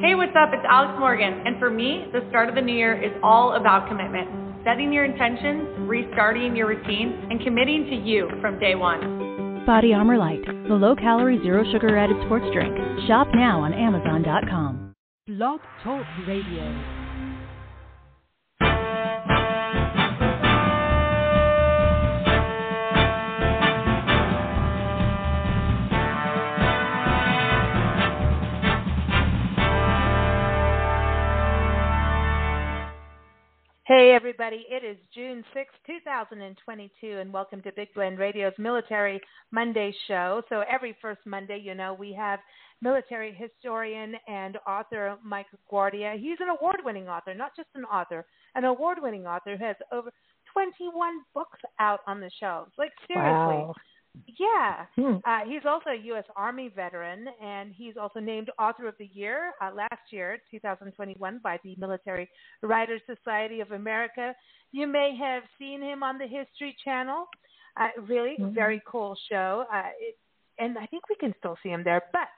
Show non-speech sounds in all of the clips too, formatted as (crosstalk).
Hey, what's up? It's Alex Morgan. And for me, the start of the new year is all about commitment. Setting your intentions, restarting your routine, and committing to you from day one. Body Armor Lyte, the low calorie, zero sugar added sports drink. Shop now on Amazon.com. Blog Talk Radio. Hey, everybody. It is June 6, 2022, and welcome to Big Blend Radio's Military Monday show. So, every first Monday, you know, we have military historian and author Mike Guardia. He's an award winning author, not just an author, an award winning author who has over 21 books out on the shelves. Like, seriously. Wow. Yeah. Hmm. Uh, he's also a U.S. Army veteran, and he's also named Author of the Year uh, last year, 2021, by the Military Writers Society of America. You may have seen him on the History Channel. Uh, really, Mhm. very cool show. Uh, it, and I think we can still see him there. But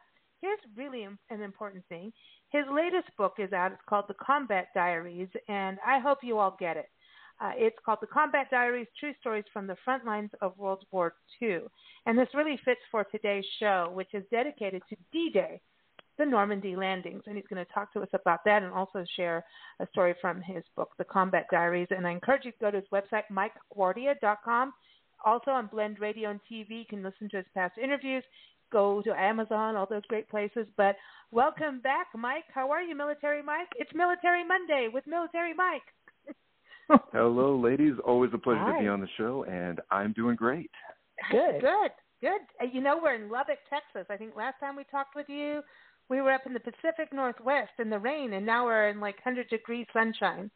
here's really an important thing. His latest book is out. It's called The Combat Diaries, and I hope you all get it. Uh, it's called The Combat Diaries True Stories from the Front Lines of World War II. And this really fits for today's show, which is dedicated to D Day, the Normandy landings. And he's going to talk to us about that and also share a story from his book, The Combat Diaries. And I encourage you to go to his website, MikeGuardia.com. Also on Blend Radio and TV, you can listen to his past interviews. Go to Amazon, all those great places. But welcome back, Mike. How are you, Military Mike? It's Military Monday with Military Mike. Hello, (laughs) ladies. Always a pleasure to be on the show, and I'm doing great. Good. Good, good. Uh, You know, we're in Lubbock, Texas. I think last time we talked with you, we were up in the Pacific Northwest in the rain, and now we're in like 100 degree sunshine.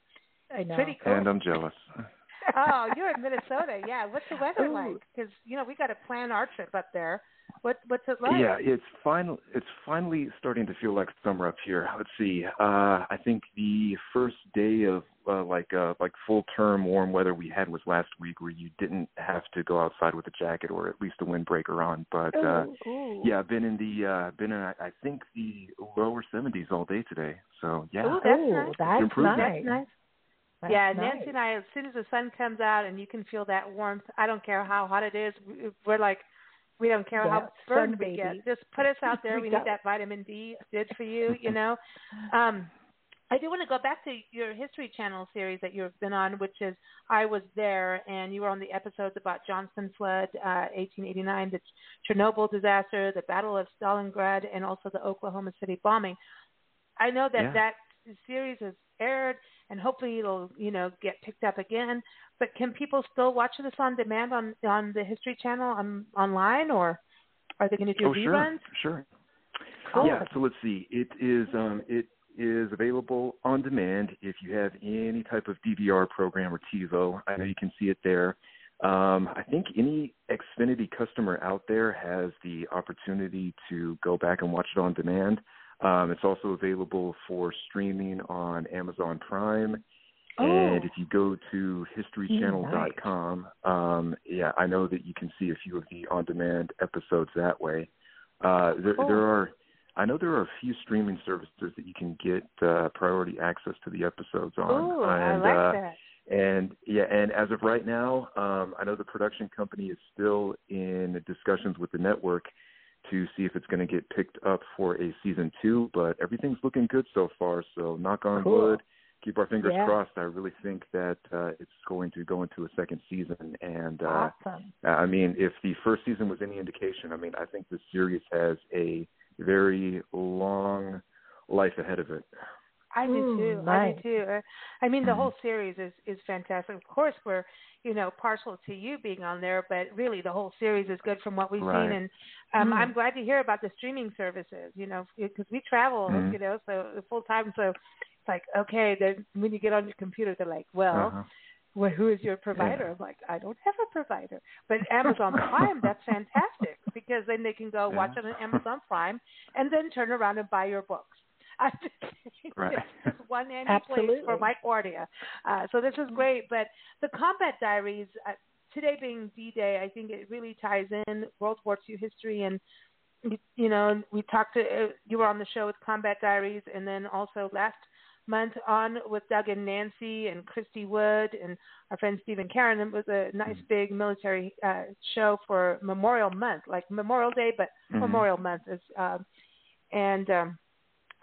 I know. Pretty cool. And I'm jealous. (laughs) oh, you're in Minnesota. Yeah. What's the weather (laughs) Ooh. like? Because, you know, we got to plan our trip up there. What, what's it like? Yeah, it's finally It's finally starting to feel like summer up here. Let's see. Uh, I think the first day of uh, like uh, like full term warm weather we had was last week, where you didn't have to go outside with a jacket or at least a windbreaker on. But uh, Ooh, ooh. yeah, I've been in the uh, been in I I think the lower 70s all day today. So yeah, Ooh, that's Ooh, nice. that's improvement. nice. That's nice. That's yeah, nice. Nancy and I, as soon as the sun comes out and you can feel that warmth, I don't care how hot it is. we- We're like, we don't care how burned we get. Just put us out there. (laughs) We we need that vitamin D. It's good for you, you know. Um, I do want to go back to your History Channel series that you've been on, which is I Was There, and you were on the episodes about Johnstown Flood, uh, 1889, the Chernobyl disaster, the Battle of Stalingrad, and also the Oklahoma City bombing. I know that Yeah. that series has aired, and hopefully it'll, you know, get picked up again. But can people still watch this on demand on on the History Channel on online, or are they going to do oh reruns? sure, sure. Cool. Yeah, so let's see. It is um, it is available on demand if you have any type of DVR program or TiVo. I know you can see it there. Um, I think any Xfinity customer out there has the opportunity to go back and watch it on demand. Um, it's also available for streaming on Amazon Prime. And Oh. if you go to historychannel.com, um, yeah, I know that you can see a few of the on-demand episodes that way. Uh, there, there are, I know there are a few streaming services that you can get uh, priority access to the episodes on. Ooh, I and, like uh, that. and yeah, and as of right now, um, I know the production company is still in discussions with the network to see if it's going to get picked up for a season two. But everything's looking good so far. So knock on Cool. wood, keep our fingers Yeah. crossed. I really think that uh, it's going to go into a second season. And uh, Awesome. I mean, if the first season was any indication, I mean, I think this series has a very long life ahead of it. I do Mm, too. I nice. do too. I mean, the Mhm. whole series is is fantastic. Of course, we're you know partial to you being on there, but really the whole series is good from what we've Right. seen. And um, Mm. I'm glad to hear about the streaming services. You know, because we travel, Mhm. you know, so full time. So it's like okay, then when you get on your computer, they're like, well. Uh-huh. Well, who is your provider? Yeah. I'm like, I don't have a provider. But (laughs) Amazon Prime, that's fantastic because then they can go Yeah. watch it on Amazon Prime and then turn around and buy your books. I just, Right. (laughs) one handy place for Mike Guardia. Uh, so this is great. But the Combat Diaries, uh, today being D-Day, I think it really ties in World War II history and you know, we talked to uh, you were on the show with Combat Diaries, and then also last month on with Doug and Nancy and Christy Wood and our friend Stephen Karen. It was a nice Mm-hmm. big military uh, show for Memorial Month, like Memorial Day, but Mhm. Memorial Month is. Um, and um,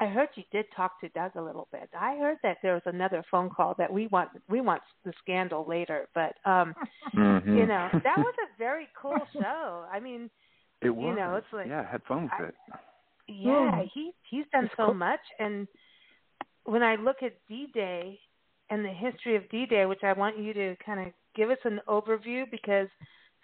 I heard you did talk to Doug a little bit. I heard that there was another phone call that we want we want the scandal later, but um, (laughs) Mhm. you know that was a very cool show. I mean, it was. you know, it's like- yeah, I had fun with I- it. yeah, Hmm. he he's done That's so cool. much, and when I look at D-Day and the history of D-Day, which I want you to kind of give us an overview because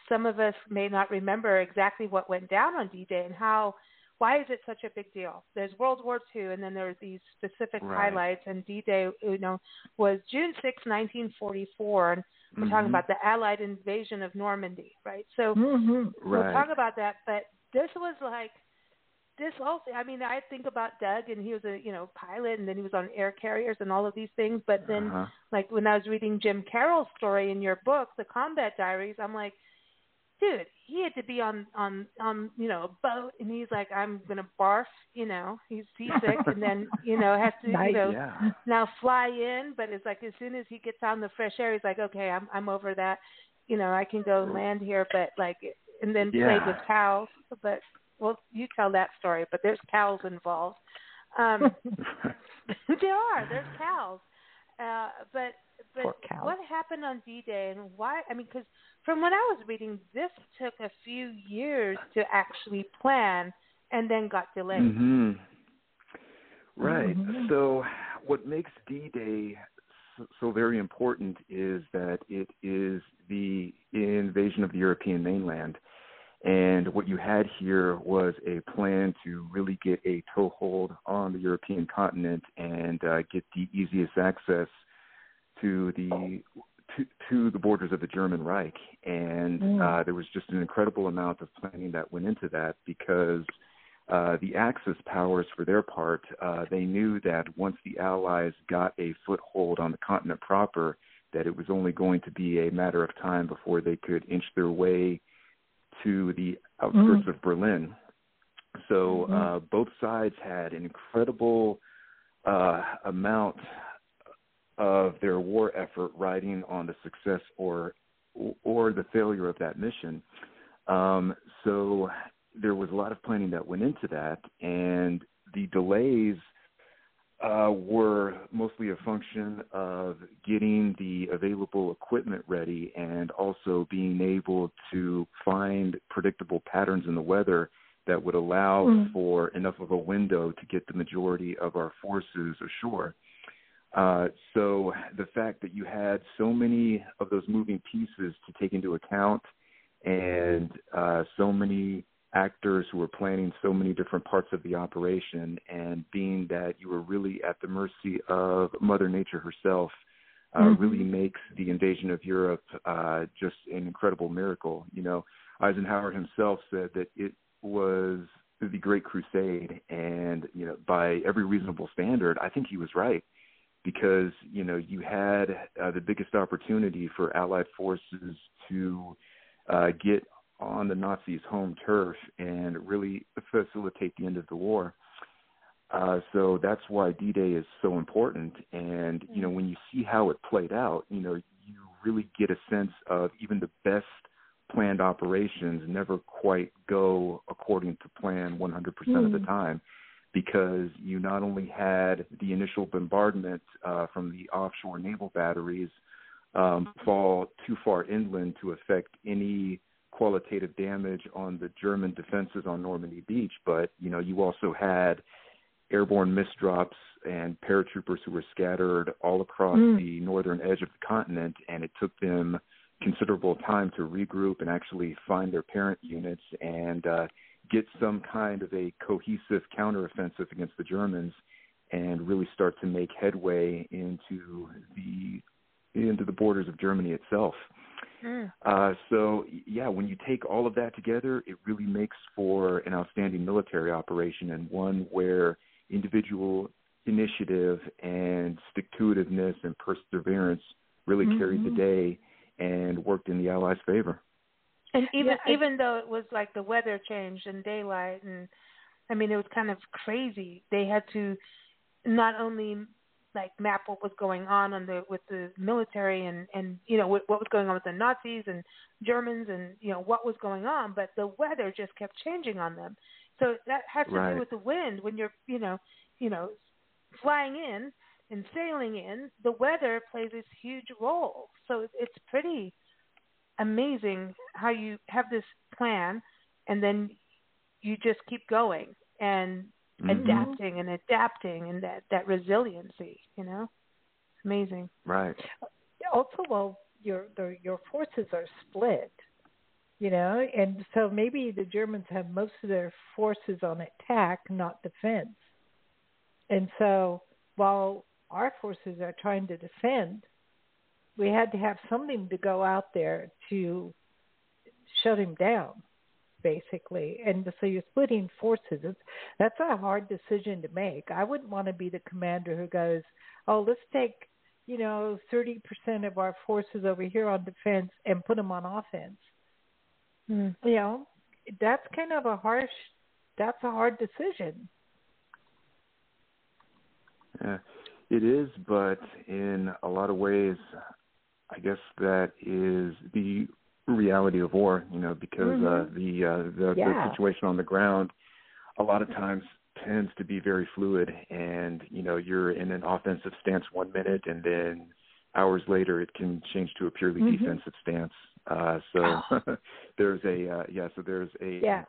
some of us may not remember exactly what went down on D-Day and how why is it such a big deal? There's World War II, and then there's these specific Right. highlights. And D-Day, you know, was June 6, 1944, and we're talking Mhm. about the Allied invasion of Normandy, right? So hmm we'll Right. talk about that. But this was like this thing. I mean, I think about Doug, and he was a you know pilot, and then he was on air carriers and all of these things. But then, Uh-huh. like when I was reading Jim Carroll's story in your book, The Combat Diaries, I'm like, dude, he had to be on on on you know a boat, and he's like, I'm gonna barf, you know, he's seasick, and then you know has to (laughs) Nice. you know Yeah. now fly in, but it's like as soon as he gets on the fresh air, he's like, okay, I'm I'm over that. You know, I can go land here, but like, and then played Yeah. with cows. But well, you tell that story. But there's cows involved. Um, (laughs) (laughs) there are. There's cows. Uh, but but what happened on D-Day and why? I mean, because from what I was reading, this took a few years to actually plan, and then got delayed. hmm Right. Mhm. So, what makes D-Day so, so very important is that it is the invasion of the European mainland, and what you had here was a plan to really get a toehold on the European continent and uh, get the easiest access to the to, to the borders of the German Reich, and Mm. uh, there was just an incredible amount of planning that went into that because uh, the Axis powers, for their part, uh, they knew that once the Allies got a foothold on the continent proper, that it was only going to be a matter of time before they could inch their way to the outskirts Mm. of Berlin. So Mhm. uh, both sides had an incredible uh, amount of their war effort riding on the success or or the failure of that mission. Um, so there was a lot of planning that went into that, and the delays uh, were mostly a function of getting the available equipment ready and also being able to find predictable patterns in the weather that would allow Mm. for enough of a window to get the majority of our forces ashore. Uh, so the fact that you had so many of those moving pieces to take into account and uh, so many actors who were planning so many different parts of the operation and being that you were really at the mercy of Mother Nature herself uh, Mhm. really makes the invasion of Europe uh, just an incredible miracle. You know, Eisenhower himself said that it was the Great Crusade, and you know, by every reasonable standard, I think he was right because you know you had uh, the biggest opportunity for Allied forces to uh, get on the Nazis' home turf and really facilitate the end of the war. Uh, so that's why D-Day is so important. And you know, when you see how it played out, you know, you really get a sense of even the best planned operations never quite go according to plan 100% of the Hmm. time because you not only had the initial bombardment uh, from the offshore naval batteries um, fall too far inland to affect any qualitative damage on the German defenses on Normandy Beach, but you know you also had airborne misdrops and paratroopers who were scattered all across Mm. the northern edge of the continent, and it took them considerable time to regroup and actually find their parent units and uh, get some kind of a cohesive counteroffensive against the Germans and really start to make headway into the into the borders of Germany itself. Mm. Uh, so yeah, when you take all of that together, it really makes for an outstanding military operation and one where individual initiative and stick-to-itiveness and perseverance really carried the Mhm. day and worked in the Allies' favor. And even Yeah, I- even though it was like the weather changed and daylight, and I mean it was kind of crazy. They had to not only like map what was going on on the with the military and and you know what, what was going on with the Nazis and Germans and you know what was going on, but the weather just kept changing on them. So that has to Right. do with the wind when you're you know you know flying in and sailing in. The weather plays this huge role. So it's pretty amazing how you have this plan and then you just keep going and Mhm. adapting and adapting and that that resiliency you know? Amazing. Right. also well your the, your forces are split you know? And so maybe the germans have most of their forces on attack not defense. And so while our forces are trying to defend we had to have something to go out there to shut him down basically and so you're splitting forces it's that's a hard decision to make i wouldn't want to be the commander who goes oh let's take you know, 30% of our forces over here on defense and put them on offense. mm. You know, that's kind of a harsh, that's a hard decision. Yeah, it is, but in a lot of ways, I guess that is the reality of war. You know, because uh, the, uh, the Yeah. the situation on the ground a lot of times tends to be very fluid, and you know, you're in an offensive stance one minute, and then hours later it can change to a purely Mhm. defensive stance. Uh, so (laughs) there's a uh, yeah, so there's a Yeah.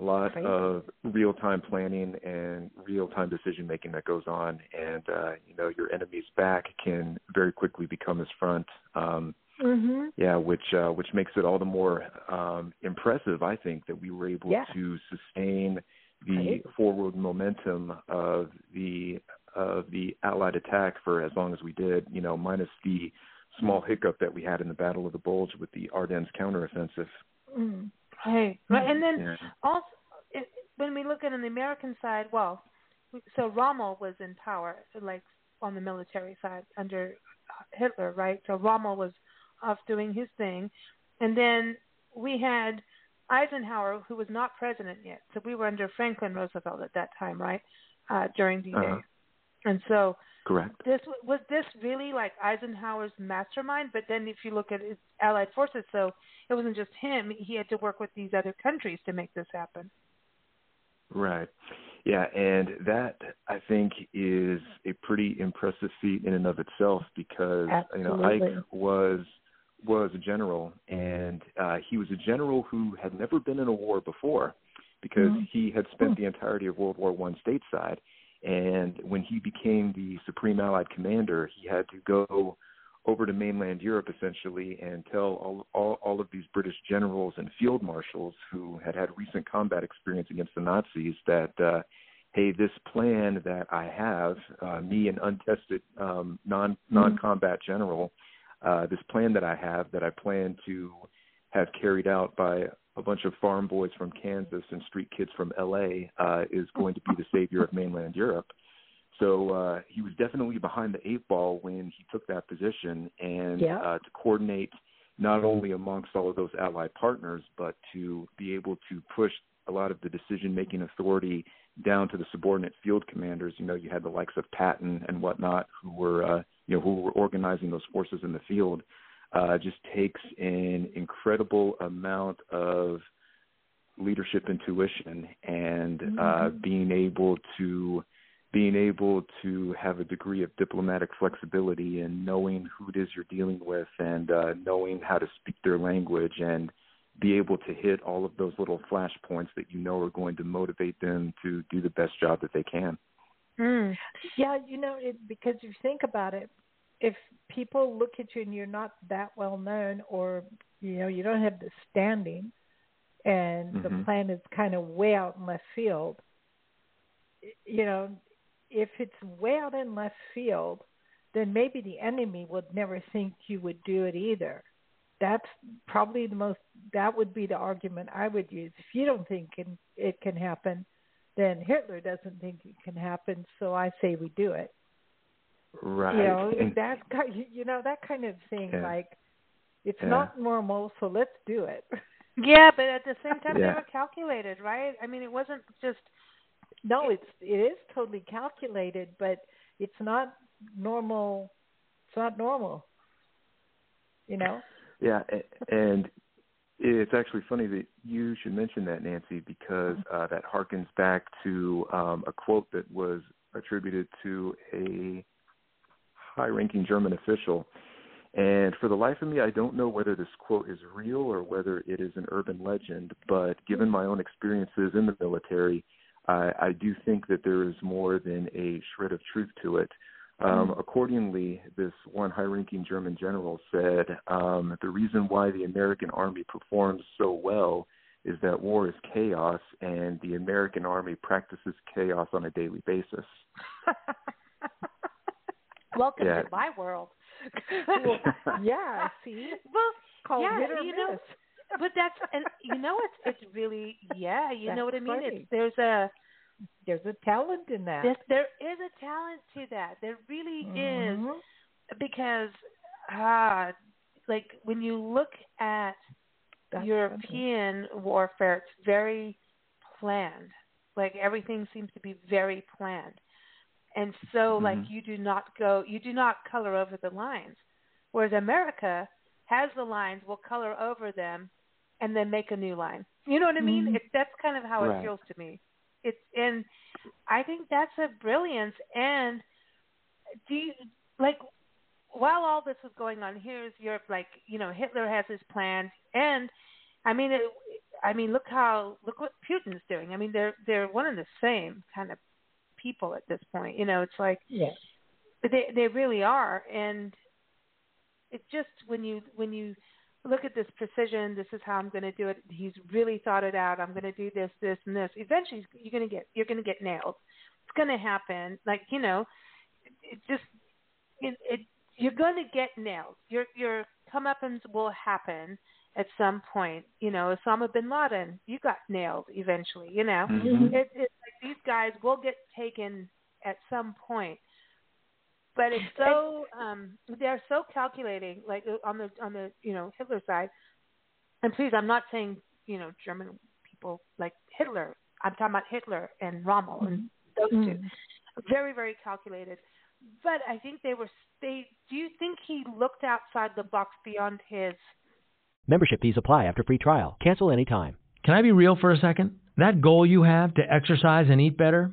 a lot Crazy. of real time planning and real time decision making that goes on and uh you know your enemy's back can very quickly become his front um Mhm. yeah which uh which makes it all the more um impressive i think that we were able Yeah. to sustain the forward momentum of the of the allied attack for as long as we did you know minus the small hiccup that we had in the battle of the bulge with the ardennes counteroffensive Mm. right right and then yeah also it, when we look at on the american side well so rommel was in power like on the military side under hitler right so rommel was off doing his thing and then we had eisenhower who was not president yet so we were under franklin roosevelt at that time right uh during d day Uh-huh. and so correct this was this really like Eisenhower's mastermind, but then if you look at his allied forces, so it wasn't just him; he had to work with these other countries to make this happen. Right. Yeah, and that I think is a pretty impressive feat in and of itself because you know Absolutely. Ike was was a general and uh he was a general who had never been in a war before because Mhm. he had spent the entirety of World War One stateside and when he became the supreme allied commander he had to go over to mainland Europe essentially and tell all, all all of these British generals and field marshals who had had recent combat experience against the Nazis that uh hey this plan that I have uh me an untested um non non-combat general uh this plan that I have that I plan to have carried out by a bunch of farm boys from Kansas and street kids from LA uh is going to be the savior of mainland Europe so uh, he was definitely behind the eight ball when he took that position, and Yeah. uh, to coordinate not only amongst all of those allied partners, but to be able to push a lot of the decision-making authority down to the subordinate field commanders. You know, you had the likes of Patton and whatnot who were, uh, you know, who were organizing those forces in the field. Uh, just takes an incredible amount of leadership intuition and uh, being able to being able to have a degree of diplomatic flexibility and knowing who it is you're dealing with and uh, knowing how to speak their language and be able to hit all of those little flash points that you know are going to motivate them to do the best job that they can. Mm. Yeah, you know, it, because you think about it, if people look at you and you're not that well known or, you know, you don't have the standing and the Mhm. plan is kind of way out in left field, you know, if it's way out in left field, then maybe the enemy would never think you would do it either. That's probably the most. That would be the argument I would use. If you don't think it, it can happen, then Hitler doesn't think it can happen. So I say we do it. Right. You know And- that ki- you know that kind of thing. Yeah. Like it's Yeah. not normal, so let's do it. (laughs) Yeah, but at the same time, Yeah. they were calculated, right? I mean, it wasn't just. No, it's it is totally calculated, but it's not normal. It's not normal. You know. Yeah, a- and it's actually funny that you should mention that, Nancy, because uh, that harkens back to um, a quote that was attributed to a high-ranking German official. And for the life of me, I don't know whether this quote is real or whether it is an urban legend. But given my own experiences in the military, I, I do think that there is more than a shred of truth to it. Um, accordingly, this one high ranking German general said um, the reason why the American Army performs so well is that war is chaos, and the American Army practices chaos on a daily basis. (laughs) Welcome Yeah. to my world. Well, (laughs) yeah. See, well, called yeah, hit or you know, but that's and you know it's it's really yeah, you know what I mean. funny. It's, there's a There's a talent in that. This, there is a talent to that. There really is Mhm. because ah, like when you look at That's European warfare, it's very planned. Like everything seems to be very planned. And so like Mhm. you do not go you do not color over the lines. Whereas America has the lines, will color over them and then make a new line. You know what I mean? Mhm. It, that's kind of how it feels to me. It's and I think that's a brilliance and do you like while all this was going on, here's Europe. Like you know, Hitler has his plan, and I mean, it, I mean, look how look what Putin's doing. I mean, they're they're one and the same kind of people at this point. You know, it's like Yeah. they they really are, and it's just when you when you look at this precision, this is how I'm going to do it. He's really thought it out. I'm going to do this, this, and this. Eventually, you're going to get you're going to get nailed. It's going to happen. Like you know, it, just it, it you're going to get nailed. Your your comeuppance will happen at some point. You know, Osama bin Laden, you got nailed eventually. You know, Mhm. it, it's like these guys will get taken at some point. But it's so um they're so calculating, like uh, on the on the you know Hitler side. And please, I'm not saying you know German people like Hitler. I'm talking about Hitler and Rommel and those two Mhm. very very calculated but i think they were they do you think he looked outside the box beyond his Membership fees apply after free trial. Cancel anytime. Can I be real for a second? That goal you have to exercise and eat better,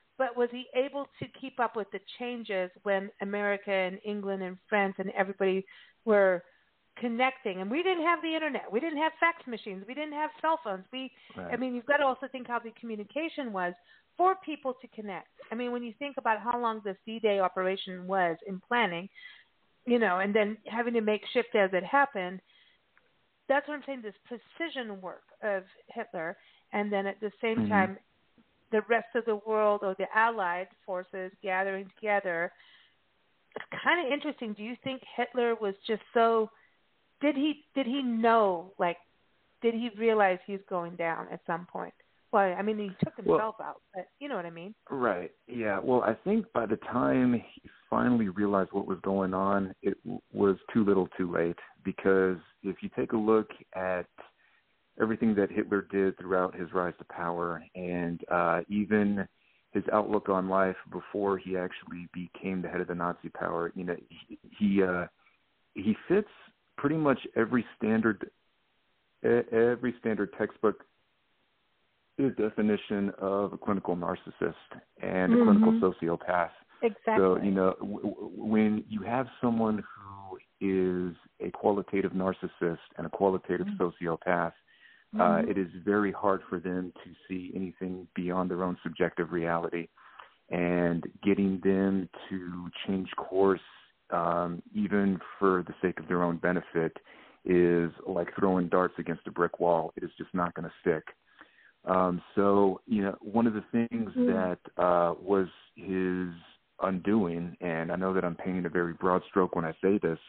but was he able to keep up with the changes when america and england and france and everybody were connecting? And we didn't have the internet. We didn't have fax machines. We didn't have cell phones. We i mean you've got to also think how the communication was for people to connect. I mean when you think about how long this d-day operation was in planning you know and then having to make shift as it happened that's what i'm saying this precision work of hitler. And then at the same Mhm. time the rest of the world or the allied forces gathering together it's kind of interesting do you think hitler was just so did he did he know like did he realize he's going down at some point well i mean he took Well- himself out but you know what i mean Right. Yeah. Well, I think by the time he finally realized what was going on, it w- was too little, too late. Because if you take a look at everything that Hitler did throughout his rise to power, and uh, even his outlook on life before he actually became the head of the Nazi power, you know, he he, uh, he fits pretty much every standard every standard textbook definition of a clinical narcissist and mm-hmm. a clinical sociopath. Exactly. So you know, w- when you have someone who is a qualitative narcissist and a qualitative mm-hmm. sociopath, mm-hmm. uh, it is very hard for them to see anything beyond their own subjective reality. And getting them to change course, um, even for the sake of their own benefit, is like throwing darts against a brick wall. It is just not going to stick. Um, so, you know, one of the things mm-hmm. that uh, was his undoing, and I know that I'm painting a very broad stroke when I say this.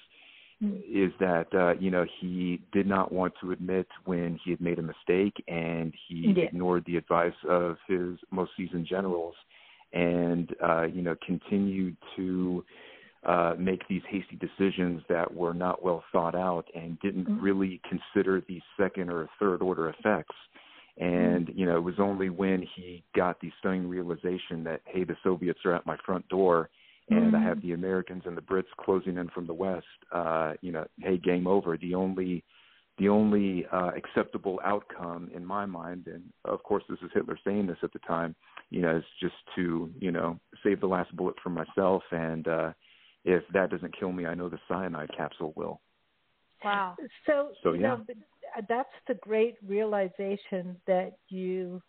Is that uh, you know he did not want to admit when he had made a mistake, and he yeah. ignored the advice of his most seasoned generals, and uh, you know continued to uh, make these hasty decisions that were not well thought out and didn't mm-hmm. really consider the second or third order effects. And you know, it was only when he got the stunning realization that hey, the Soviets are at my front door, and mm-hmm. I have the Americans and the Brits closing in from the west. Uh, you know, hey, game over. The only the only uh, acceptable outcome in my mind, and of course this is Hitler saying this at the time, you know, is just to you know save the last bullet for myself, and uh, if that doesn't kill me, I know the cyanide capsule will. Wow. So, so you yeah. know, that's the great realization that you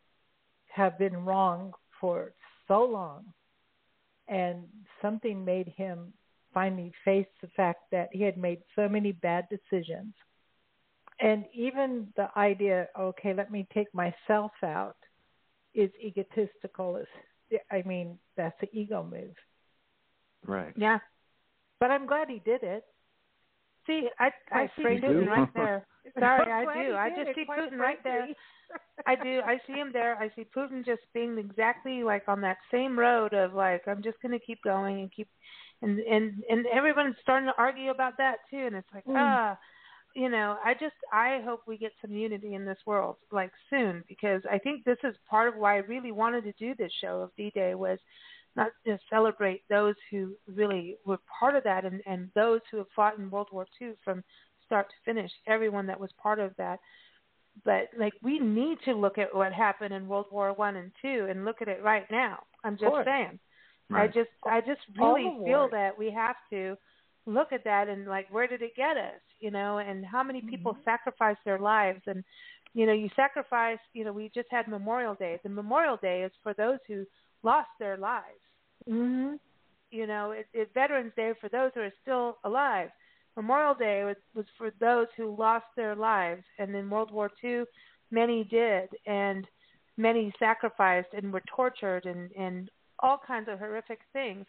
have been wrong for so long. And something made him finally face the fact that he had made so many bad decisions. And even the idea, okay, let me take myself out, is egotistical. Is I mean, that's an ego move. Right. Yeah. But I'm glad he did it. See, I I see Putin right there. (laughs) (laughs) Sorry, I do. I just see Putin right there. (laughs) I do. I see him there. I see Putin just being exactly like on that same road of like I'm just going to keep going and keep and and and everyone's starting to argue about that too and it's like mm. ah you know, I just I hope we get some unity in this world like soon because I think this is part of why I really wanted to do this show of D-Day was not just celebrate those who really were part of that and, and those who have fought in World War II from start to finish, everyone that was part of that. But like we need to look at what happened in World War One and Two and look at it right now. I'm just saying. Right. I just I just really feel that we have to look at that and like where did it get us, you know, and how many people mm-hmm. sacrificed their lives and you know, you sacrifice, you know, we just had Memorial Day. The Memorial Day is for those who lost their lives. Mm-hmm. You know, it, it Veterans Day for those who are still alive. Memorial Day was, was for those who lost their lives, and in World War II, many did, and many sacrificed and were tortured and and all kinds of horrific things.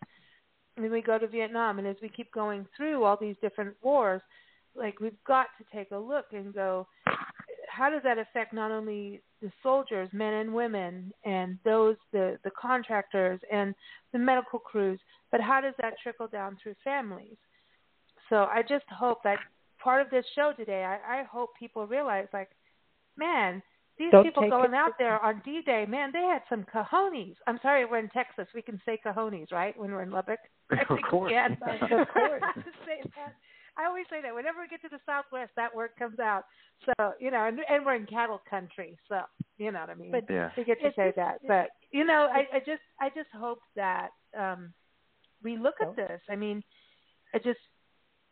And we go to Vietnam, and as we keep going through all these different wars, like we've got to take a look and go, how does that affect not only the soldiers, men and women, and those the the contractors and the medical crews, but how does that trickle down through families? So I just hope that part of this show today, I, I hope people realize, like, man, these Don't people going it. out there on D-Day, man, they had some cojones. I'm sorry, we're in Texas. We can say cojones, right? When we're in Lubbock, (laughs) of course. we can. of course. Say that. I always say that whenever we get to the Southwest, that word comes out. So you know, and, and we're in cattle country, so you know what I mean. But yeah. we get to say that. But you know, I, I just I just hope that um we look at this. I mean, I just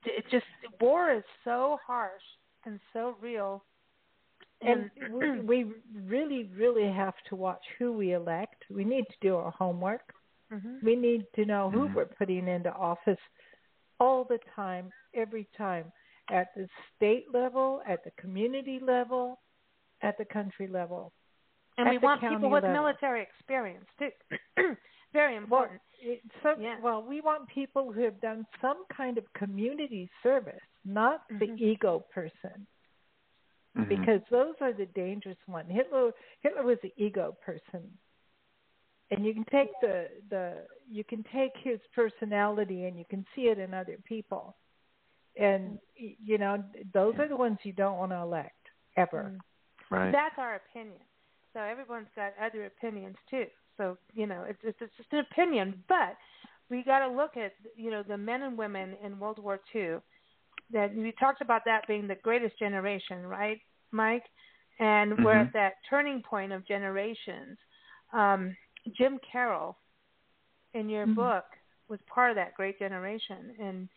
it just war is so harsh and so real. And we, we really, really have to watch who we elect. We need to do our homework. Mm-hmm. We need to know who mm-hmm. we're putting into office all the time, every time, at the state level, at the community level, at the country level. And we want people with level. military experience too. (clears throat) Very important. Well, so, yeah. well, we want people who have done some kind of community service, not mm-hmm. the ego person. Mm-hmm. Because those are the dangerous ones. Hitler Hitler was the ego person. And you can take the the you can take his personality and you can see it in other people. And you know, those are the ones you don't want to elect ever. Mm-hmm. Right. That's our opinion. So everyone's got other opinions too. So you know, it's it's, it's just an opinion, but we got to look at you know the men and women in World War II. That we talked about that being the greatest generation, right, Mike? and Mm-hmm. we're at that turning point of generations. Um, Jim Carroll, in your Mhm. book, was part of that great generation, and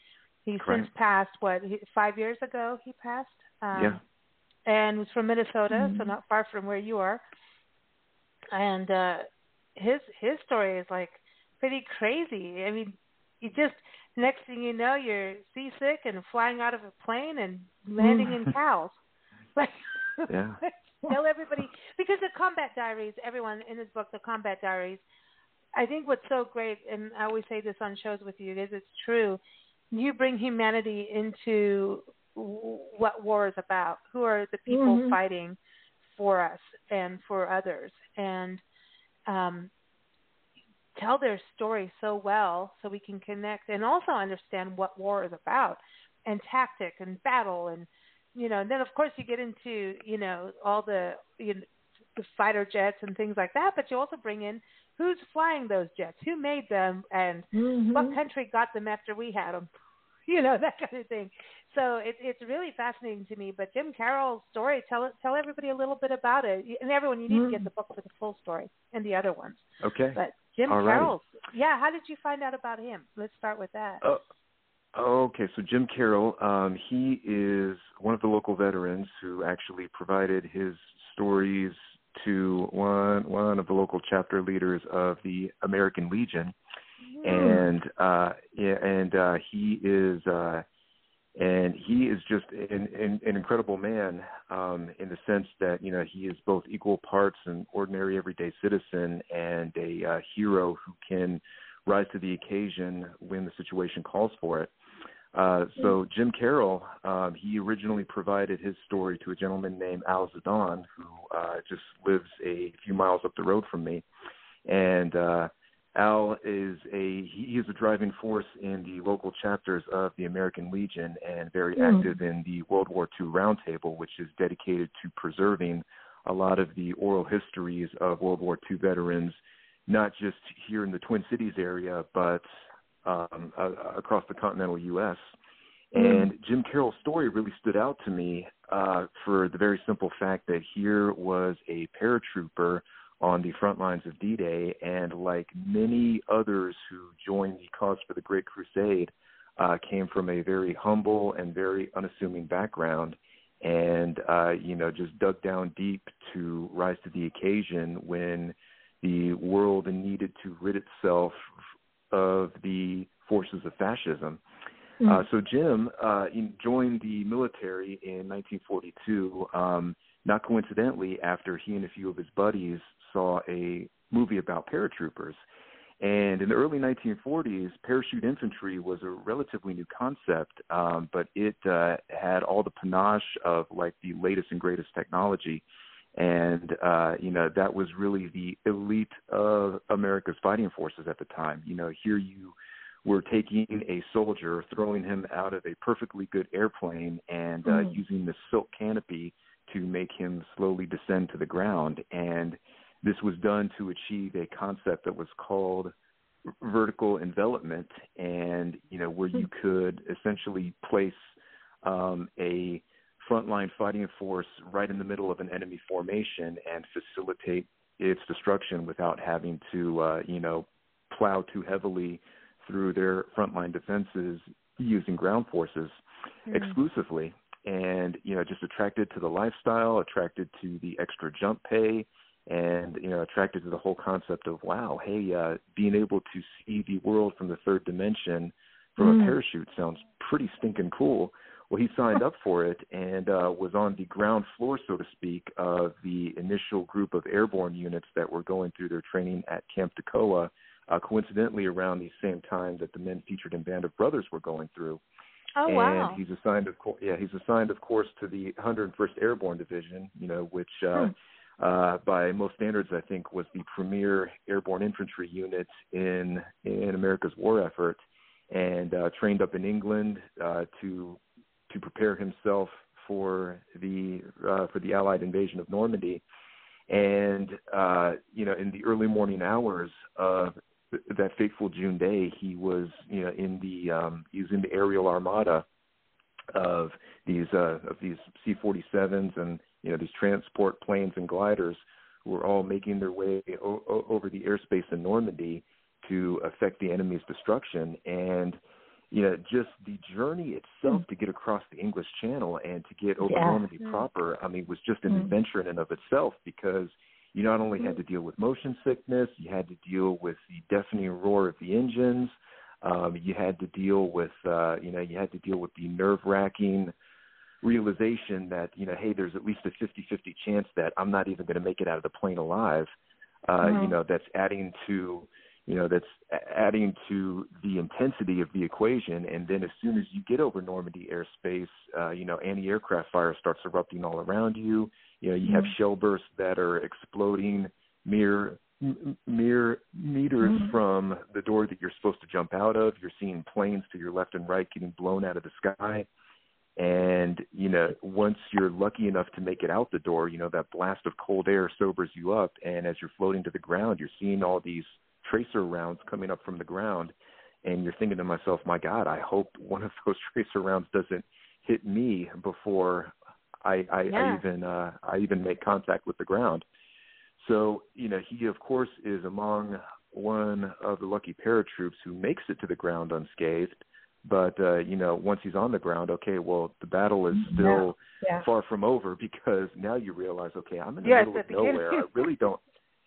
Correct. since passed. What five years ago he passed. Um, Yeah. And was from Minnesota, so Mhm. not far from where you are. And uh, his his story is like pretty crazy. I mean, you just next thing you know, you're seasick and flying out of a plane and landing in (laughs) cows. (laughs) Like, Yeah. (laughs) (laughs) tell everybody because the Combat Diaries, everyone in this book, the Combat Diaries. I think what's so great, and I always say this on shows with you, is it's true. You bring humanity into what war is about. Who are the people Mhm. fighting for us and for others, and um, tell their story so well so we can connect and also understand what war is about and tactic and battle and you know and then of course you get into you know all the you know, the fighter jets and things like that but you also bring in who's flying those jets who made them and Mhm. what country got them after we had them (laughs) you know that kind of thing so it, it's really fascinating to me but jim carroll's story tell it tell everybody a little bit about it and everyone you need to get Mm. the book for the full story and the other ones Okay. but jim All right. carroll's yeah how did you find out about him let's start with that Oh, okay, so Jim Carroll, um, he is one of the local veterans who actually provided his stories to one one of the local chapter leaders of the American Legion, and uh, yeah, and uh, he is uh, and he is just an, an, an incredible man um, in the sense that you know he is both equal parts an ordinary everyday citizen and a uh, hero who can rise to the occasion when the situation calls for it. Uh, so Jim Carroll, um, he originally provided his story to a gentleman named Al Zidane, who uh, just lives a few miles up the road from me, and uh, Al is a he is a driving force in the local chapters of the American Legion and very Mm. active in the World War II Roundtable, which is dedicated to preserving a lot of the oral histories of World War II veterans, not just here in the Twin Cities area, but um, uh, across the continental U.S. And Jim Carroll's story really stood out to me uh, for the very simple fact that here was a paratrooper on the front lines of D-Day, and like many others who joined the cause for the Great Crusade, uh, came from a very humble and very unassuming background, and uh, you know just dug down deep to rise to the occasion when the world needed to rid itself of the forces of fascism. Uh, so Jim uh, in, joined the military in 1942, um, not coincidentally after he and a few of his buddies saw a movie about paratroopers. And in the early 1940s, parachute infantry was a relatively new concept, um, but it uh, had all the panache of like the latest and greatest technology. And uh, you know that was really the elite of America's fighting forces at the time. You know, here you were taking a soldier, throwing him out of a perfectly good airplane, and uh, Mm. using the silk canopy to make him slowly descend to the ground. And this was done to achieve a concept that was called vertical envelopment, and you know where you could essentially place um, a frontline fighting force right in the middle of an enemy formation and facilitate its destruction without having to, uh, you know, plow too heavily through their frontline defenses using ground forces exclusively. And, you know, just attracted to the lifestyle, attracted to the extra jump pay, and, you know, attracted to the whole concept of, wow, hey, uh, being able to see the world from the third dimension from Mm. a parachute sounds pretty stinking cool. Well, he signed up for it and uh, was on the ground floor, so to speak, of the initial group of airborne units that were going through their training at Camp Toccoa, uh, coincidentally around the same time that the men featured in Band of Brothers were going through. oh and wow he's assigned, of course, yeah, he's assigned, of course, to the 101st Airborne Division, you know, which uh, uh, by most standards, I think, was the premier airborne infantry unit in in America's war effort, and uh, trained up in England uh, to to prepare himself for the uh, for the Allied invasion of Normandy. And uh, you know, in the early morning hours of that fateful June day, he was you know in the um, he was in the aerial armada of these uh, of these C-47s and you know these transport planes and gliders who were all making their way o- over the airspace in Normandy to affect the enemy's destruction and you know just the journey itself mm. to get across the English Channel and to get over yeah. Normandy mm. proper I mean was just an mm. adventure in and of itself because you not only had to deal with motion sickness you had to deal with the deafening roar of the engines um, you had to deal with uh, you know you had to deal with the nerve wracking realization that you know hey there's at least a 50-50 chance that I'm not even going to make it out of the plane alive uh mm-hmm. you know that's adding to you know that's adding to the intensity of the equation. And then as soon as you get over Normandy airspace uh you know anti-aircraft fire starts erupting all around you. You know you mm-hmm. have shell bursts that are exploding mere mere meters mm-hmm. from the door that you're supposed to jump out of. You're seeing planes to your left and right getting blown out of the sky. And you know once you're lucky enough to make it out the door you know that blast of cold air sobers you up. And as you're floating to the ground you're seeing all these tracer rounds coming up from the ground and you're thinking to myself my god i hope one of (laughs) those tracer rounds doesn't hit me before i i, yeah. I even uh i even make contact with the ground so you know he of course is among one of the lucky paratroops who makes it to the ground unscathed but uh, you know, once he's on the ground, okay, well, the battle is still yeah. far from over (laughs) because now you realize, okay, I'm in the yes, middle of nowhere. I really don't.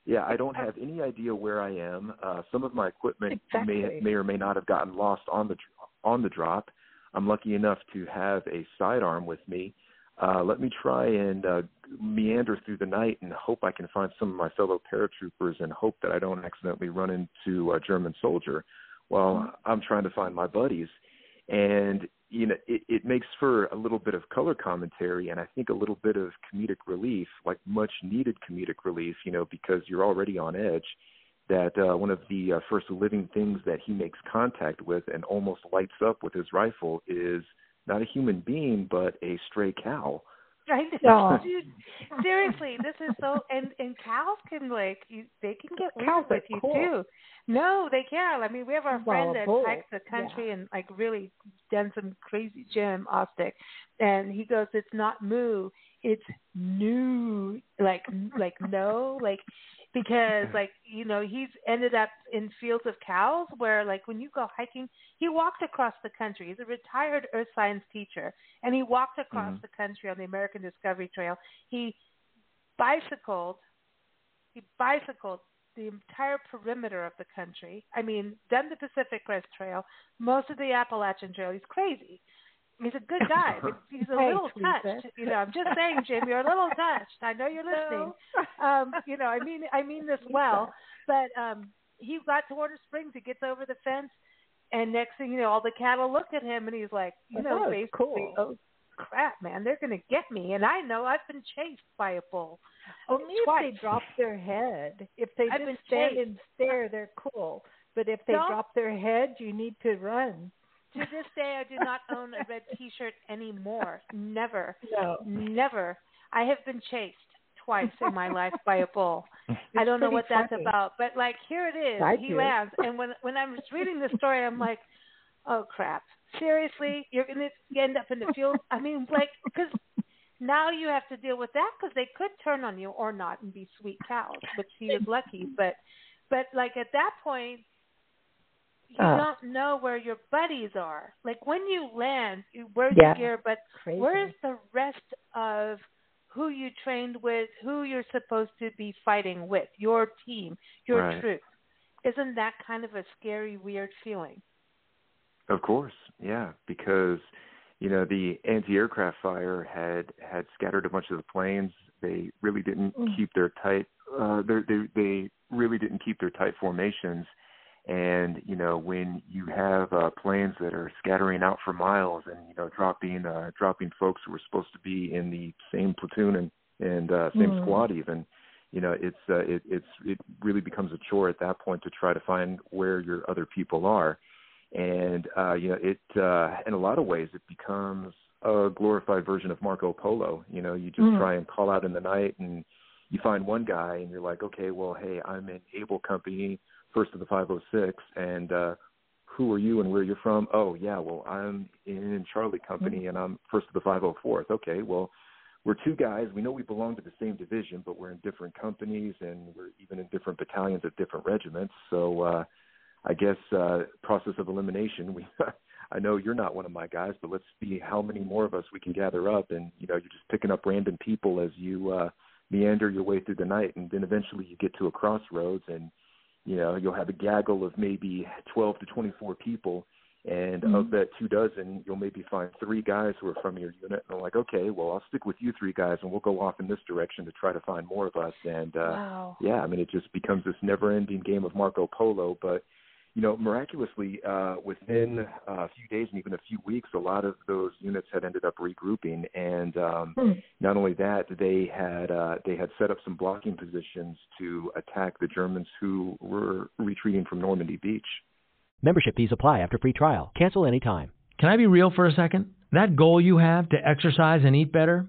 Yeah, I don't have any idea where I am. Uh, some of my equipment exactly. may may or may not have gotten lost on the on the drop. I'm lucky enough to have a sidearm with me. Uh, let me try and uh, meander through the night and hope I can find some of my fellow paratroopers and hope that I don't accidentally run into a German soldier while mm-hmm. I'm trying to find my buddies and you know it, it makes for a little bit of color commentary and I think a little bit of comedic relief, like much needed comedic relief, you know, because you're already on edge. That uh, one of the uh, first living things that he makes contact with and almost lights up with his rifle is not a human being but a stray cow. Dude. (laughs) Seriously, this is so. And and cows can like you, they can get weird cows with you too. No, they can. I mean, we have our friend that bull. hikes the country yeah. and like really done some crazy Jim Ostick, and he goes, "It's not moo, it's new." Like like no, like because like you know he's ended up in fields of cows where like when you go hiking he walked across the country he's a retired earth science teacher and he walked across mm-hmm. the country on the american discovery trail he bicycled he bicycled the entire perimeter of the country. I mean, done the Pacific Crest Trail, most of the Appalachian Trail. He's crazy. He's a good (laughs) guy, but he's a little touched. You know, I'm just saying, Jim, you're a little touched. I know you're listening. Um, you know, I mean, I mean this (laughs) well, but um, he got to Warner Springs. He gets over the fence, and next thing you know, all the cattle look at him, and he's like, you know, oh, basically, cool. oh crap, man, they're gonna get me, and I know I've been chased by a bull. Only Twice. if they drop their head. If they I've just stand chased. and stare, they're cool. But if they No. drop their head, you need to run. To this day, I do not own a red T-shirt anymore. Never, No. never. I have been chased twice in my life by a bull. I don't know what that's about, but like here it is. I he do. lands, and when when I was reading the story, I'm like, oh crap, seriously, you're gonna end up in the field? I mean, like, because now you have to deal with that because they could turn on you or not and be sweet cows, which he is lucky. But but like at that point, you Uh. don't know where your buddies are. Like when you land, you wear Yeah. the gear, but Crazy. where's the rest of who you trained with, who you're supposed to be fighting with, your team, your Right. troop? Isn't that kind of a scary, weird feeling? Of course, yeah, because you know the anti-aircraft fire had had scattered a bunch of the planes. They really didn't Mm. keep their tight. Uh, they they really didn't keep their tight formations. And you know when you have uh, planes that are scattering out for miles and you know dropping uh, dropping folks who were supposed to be in the same platoon and and uh, same Mm. squad even, you know it's uh, it it's it really becomes a chore at that point to try to find where your other people are and uh you know it uh in a lot of ways it becomes a glorified version of Marco Polo you know you just Mm. try and call out in the night and you find one guy and you're like okay well hey I'm in Able Company first of the 506 and uh who are you and where you're from? Oh, yeah, well, I'm in Charlie Company and I'm first of the 504th. Okay, well, we're two guys. We know we belong to the same division, but we're in different companies and we're even in different battalions at different regiments. So uh, I guess uh, process of elimination. (laughs) We I know you're not one of my guys, but let's see how many more of us we can gather up. And you know, you're just picking up random people as you uh, meander your way through the night, and then eventually you get to a crossroads, and you know you'll have a gaggle of maybe 12 to 24 people, and mm-hmm. of that two dozen, you'll maybe find three guys who are from your unit, and I'm like, okay, well I'll stick with you three guys, and we'll go off in this direction to try to find more of us. And uh, wow. yeah, I mean it just becomes this never-ending game of Marco Polo, but you know, miraculously, uh, within uh, a few days and even a few weeks, a lot of those units had ended up regrouping, and um, hmm. not only that, they had uh, they had set up some blocking positions to attack the Germans who were retreating from Normandy Beach. Membership fees apply after free trial. Cancel anytime. Can I be real for a second? That goal you have to exercise and eat better,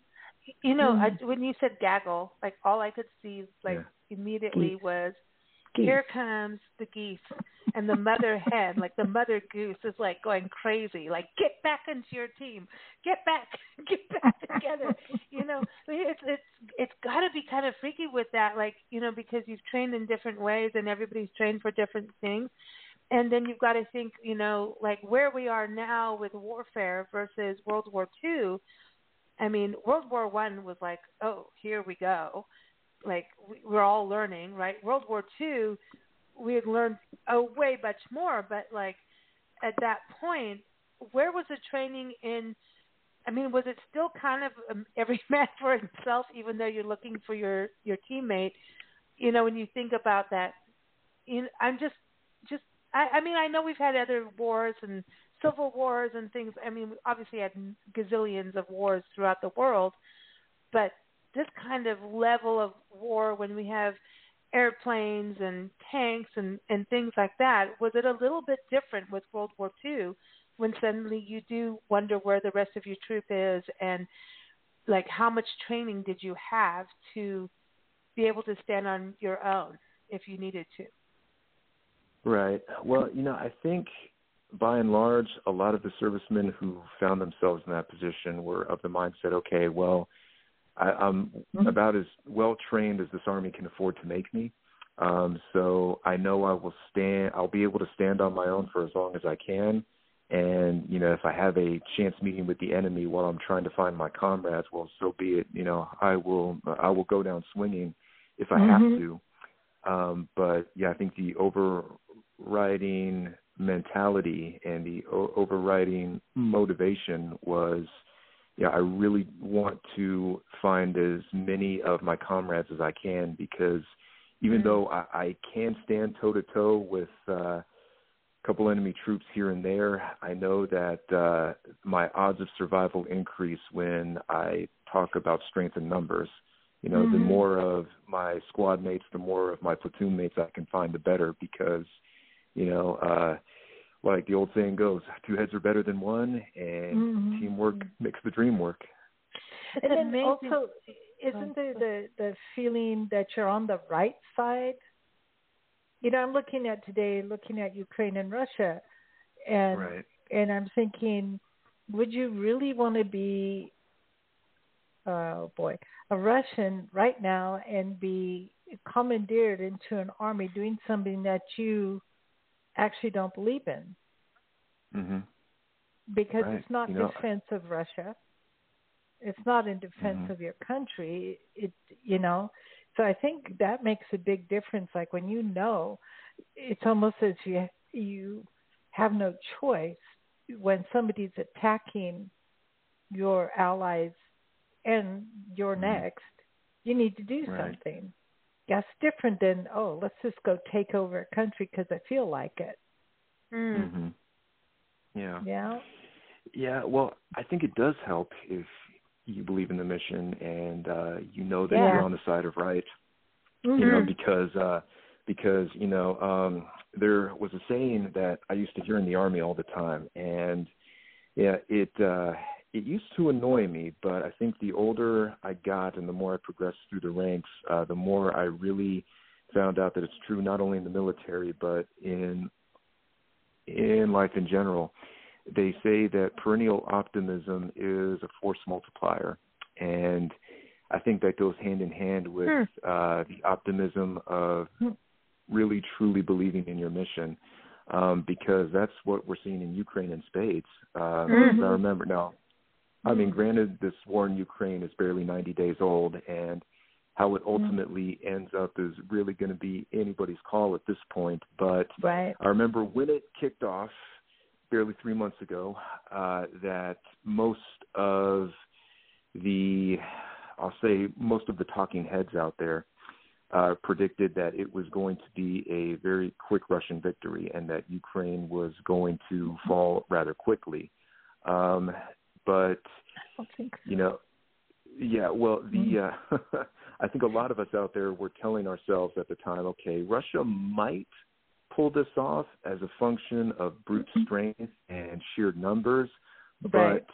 You know, I, mm. when you said gaggle, like all I could see, like Yeah. immediately Geese. was Geese. here comes the geese and the mother hen like the mother goose is like going crazy like get back into your team get back (laughs) get back together you know it's it's it's got to be kind of freaky with that like you know because you've trained in different ways and everybody's trained for different things and then you've got to think you know like where we are now with warfare versus world war two i mean world war one was like oh here we go like we- we're all learning, right? World War Two, we had learned oh way much more, but like at that point, where was the training in? I mean, was it still kind of um, (laughs) every man for himself, even though you're looking for your your teammate? You know, when you think about that, you know, I'm just just I, I mean, I know we've had other wars and civil wars and things. I mean, we obviously had gazillions of wars throughout the world, but this kind of level of war when we have airplanes and tanks and and things like that was it a little bit different with world war ii when suddenly you do wonder where the rest of your troop is and like how much training did you have to be able to stand on your own if you needed to Right. Well, you know, I think by and large, a lot of the servicemen who found themselves in that position were of the mindset, okay, well, I, I'm about as well trained as this army can afford to make me. Um, so I know I will stand. I'll be able to stand on my own for as long as I can. And you know, if I have a chance meeting with the enemy while I'm trying to find my comrades, well, so be it. You know, I will. I will go down swinging if I have Mhm. to. Um, but yeah, I think the overriding mentality and the o- overriding motivation was yeah, I really want to find as many of my comrades as I can because even though I, I can stand toe to toe with uh, a couple enemy troops here and there, I know that uh, my odds of survival increase when I talk about strength in numbers. You know, the Mhm. more of my squad mates, the more of my platoon mates I can find, the better because, you know, uh, like the old saying goes, two heads are better than one, and Mhm. teamwork makes the dream work. It's and then amazing. also, isn't there the the feeling that you're on the right side? You know, I'm looking at today, looking at Ukraine and Russia, and Right. and I'm thinking, would you really want to be, oh boy, a Russian right now and be commandeered into an army doing something that you actually don't believe in hmm because Right. it's not You know, defense of Russia. It's not in defense Mhm. of your country. It you know. So I think that makes a big difference. Like when you know, it's almost as you you have no choice when somebody's attacking your allies and you're Mhm. next. You need to do Right. something. That's different than oh, let's just go take over a country because I feel like it. Mm. hmm Yeah. Yeah. Yeah, well, I think it does help if you believe in the mission and uh you know that Yeah. you're on the side of right. Mhm. You know, because uh because, you know, um there was a saying that I used to hear in the army all the time and yeah, it uh it used to annoy me, but I think the older I got and the more I progressed through the ranks, uh the more I really found out that it's true not only in the military but in in life in general they say that perennial optimism is a force multiplier and i think that goes hand in hand with Hmm. uh the optimism of really truly believing in your mission um because that's what we're seeing in ukraine and spades uh Mhm. i remember now i mean granted this war in ukraine is barely 90 days old and how it ultimately ends up is really going to be anybody's call at this point but Right. I remember when it kicked off barely three months ago uh, that most of the, I'll say, most of the talking heads out there uh, predicted that it was going to be a very quick Russian victory and that Ukraine was going to fall rather quickly. Um, but I don't think so. you know yeah well the uh (laughs) i think a lot of us out there were telling ourselves at the time okay russia might pull this off as a function of brute strength and sheer numbers but Right.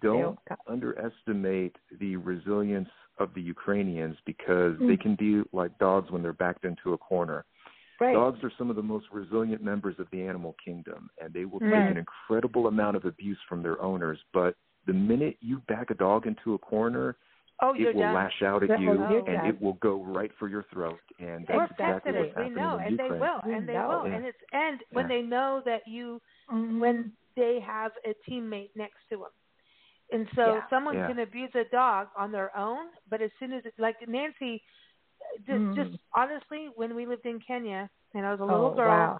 don't don't got- underestimate the resilience of the ukrainians because they Mm. can be like dogs when they're backed into a corner Right. Dogs are some of the most resilient members of the animal kingdom, and they will take an incredible amount of abuse from their owners. But the minute you back a dog into a corner, Oh, it will done. lash out at you, oh, and done. it will go right for your throat. And that's We're exactly vested what's it. We know, in and they will, and they will, Yeah. and it's and when Yeah. they know that you when they have a teammate next to them. And so Yeah. someone Yeah. can abuse a dog on their own, but as soon as it, like Nancy, just, Mm. just honestly, when we lived in Kenya and I was a little oh, girl, Wow.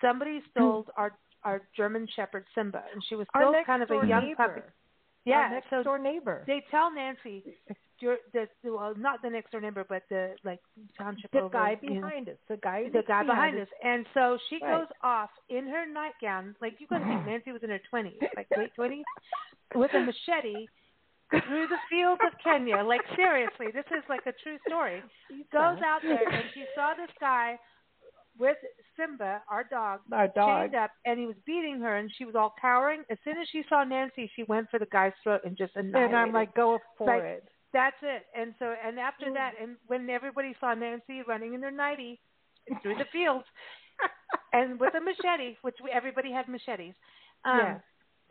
somebody stole our our German Shepherd Simba, and she was Our still kind of a young neighbor. puppy. Our Yeah, next so door neighbor. they tell Nancy, your the well, not the next door neighbor, but the like township the over, guy you know, behind us. The guy. the guy behind us. And so she Right. goes off in her nightgown, like you got to think (laughs) Nancy was in her twenties, like late twenties, with a machete through the fields of Kenya. Like seriously, this is like a true story. He Goes out there and she saw this guy with Simba, our dog, Our dog. chained up, and he was beating her, and she was all cowering. As soon as she saw Nancy, she went for the guy's throat and just annihilated. And I'm like, go for Like, it. That's it. And so, and after that, and when everybody saw Nancy running in their nightie through the fields, and with a machete, which we, everybody had machetes, um, Yeah.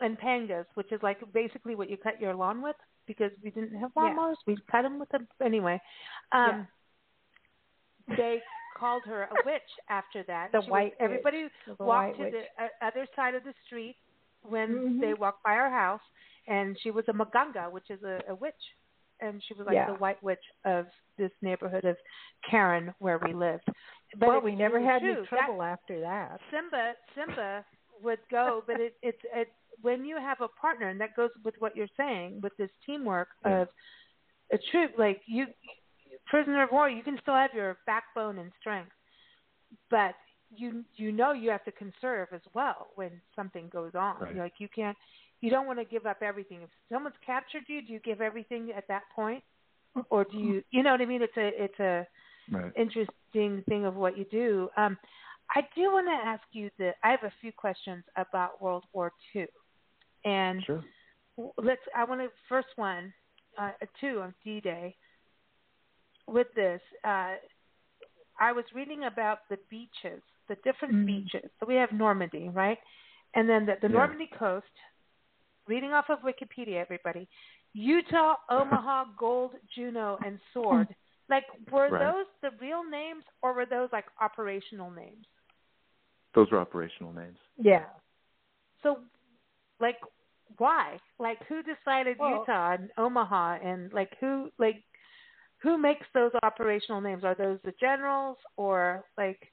And pangas, which is like basically what you cut your lawn with, because we didn't have Yeah. lawnmowers. We cut them with them anyway. Um, They called her a witch after that. The She was- white witch. Everybody The walked white to witch. the uh, other side of the street when Mhm. they walked by our house, and she was a maganga, which is a, a witch, and she was like Yeah. the white witch of this neighborhood of Karen where we lived. But well, we never had true. any That- trouble after that. Simba Simba would go, but it, it's it when you have a partner, and that goes with what you're saying with this teamwork Yeah. of a troop. Like you, prisoner of war, you can still have your backbone and strength, but you you know you have to conserve as well when something goes on. Right. Like you can't, you don't want to give up everything. If someone's captured you, do you give everything at that point, or do you? You know what I mean? It's a it's a Right. interesting thing of what you do. Um, I do want to ask you that I have a few questions about World War II, and Sure. let's. I want to first one, uh, two on D Day. With this, uh, I was reading about the beaches, the different Mm. beaches. So we have Normandy, right, and then the, the Yeah. Normandy coast. Reading off of Wikipedia, everybody. Utah, (laughs) Omaha, Gold, Juno, and Sword. Like, were Right. those the real names, or were those like operational names? Those are operational names. Yeah. So, like, why? Like who decided Well- Utah and Omaha and like who like who makes those operational names? Are those the generals or like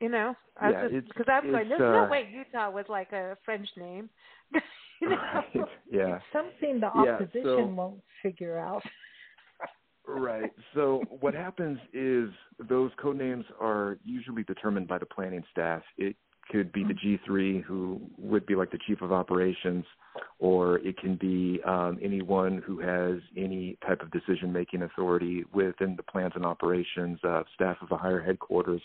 you know? I Yeah, was because I'm going. it's, There's no uh, way Utah was like a French name. (laughs) you know? Right. Yeah. It's something the Yeah, opposition so- won't figure out. Right. So what happens is those code names are usually determined by the planning staff. It could be the G3 who would be like the chief of operations, or it can be um, anyone who has any type of decision making authority within the plans and operations uh, staff of a higher headquarters.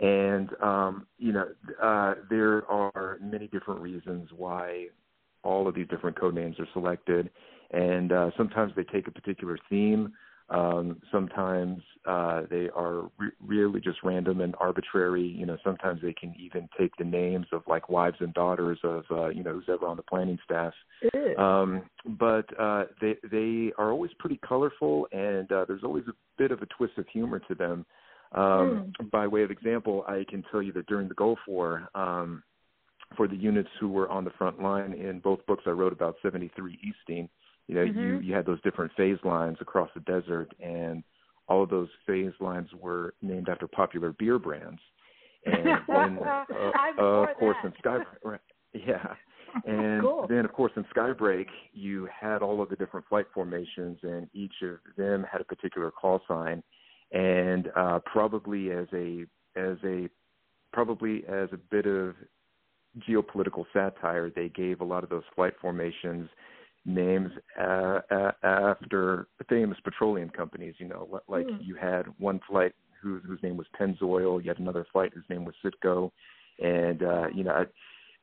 And um, you know, uh, there are many different reasons why all of these different code names are selected, and uh, sometimes they take a particular theme. Um, sometimes uh, they are re- really just random and arbitrary. You know, sometimes they can even take the names of like wives and daughters of uh, you know who's ever on the planning staff. Um, but uh, they they are always pretty colorful, and uh, there's always a bit of a twist of humor to them. Um, By way of example, I can tell you that during the Gulf War, um, for the units who were on the front line in both books I wrote about 73 Easting, you know, you Mhm. you had those different phase lines across the desert, and all of those phase lines were named after popular beer brands. And (laughs) then, uh, uh, of course, that. in Sky, right, yeah, (laughs) and Cool. then of course in Skybreak you had all of the different flight formations, and each of them had a particular call sign, and uh, probably as a as a probably as a bit of geopolitical satire, they gave a lot of those flight formations names uh, uh, after famous petroleum companies. You know, like Hmm. you had one flight whose whose name was Pennzoil, you had another flight whose name was Citgo, and uh, you know. I,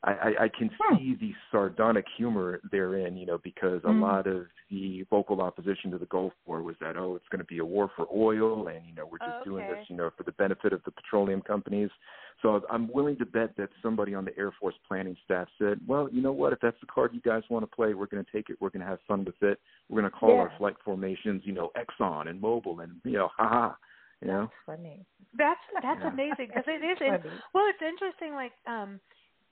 I, I can see the sardonic humor therein, you know, because a Mm. lot of the vocal opposition to the Gulf War was that, oh, it's going to be a war for oil, and you know, we're just Oh, doing this, you know, for the benefit of the petroleum companies. So I'm willing to bet that somebody on the Air Force planning staff said, well, you know what? If that's the card you guys want to play, we're going to take it. We're going to have fun with it. We're going to call our flight formations, you know, Exxon and Mobil, and you know, haha, you know. That's Funny. That's that's Yeah. amazing because it is. And, Funny. well, it's interesting. Like um,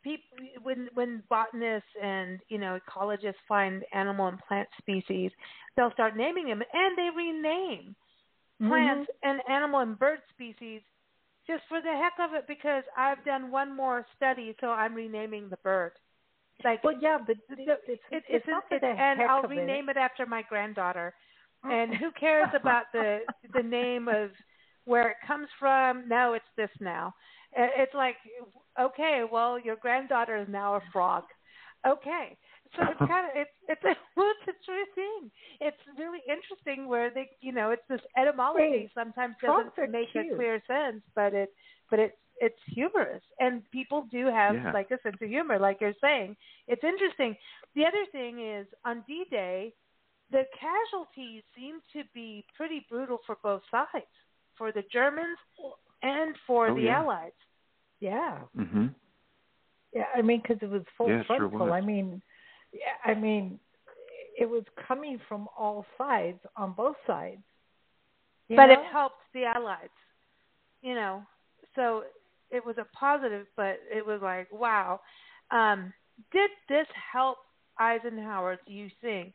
people when when botanists and you know ecologists find animal and plant species, they'll start naming them, and they rename plants and animal and bird species just for the heck of it because I've done one more study, so I'm renaming the bird. Like Well, yeah, but it's it's, it, it's, it's, not for the and heck I'll of rename it after my granddaughter. And who cares (laughs) about the the name of where it comes from? No, it's this now. It's like, okay, well, your granddaughter is now a frog. Okay, so it's (laughs) kind of it's it's a (laughs) well, it's a true thing. It's really interesting where they, you know, it's this etymology Wait, sometimes doesn't make a clear sense, but it but it's it's humorous and people do have Yeah. like a sense of humor, like you're saying. It's interesting. The other thing is on D Day, the casualties seem to be pretty brutal for both sides, for the Germans and for Oh, the yeah. Allies. Yeah, hmm yeah. I mean, because it was full Yeah, it sure frontal. was. I mean, I mean, it was coming from all sides on both sides. But know? it helped the Allies, you know. So it was a positive, but it was like, wow. Um, did this help Eisenhower? Do you think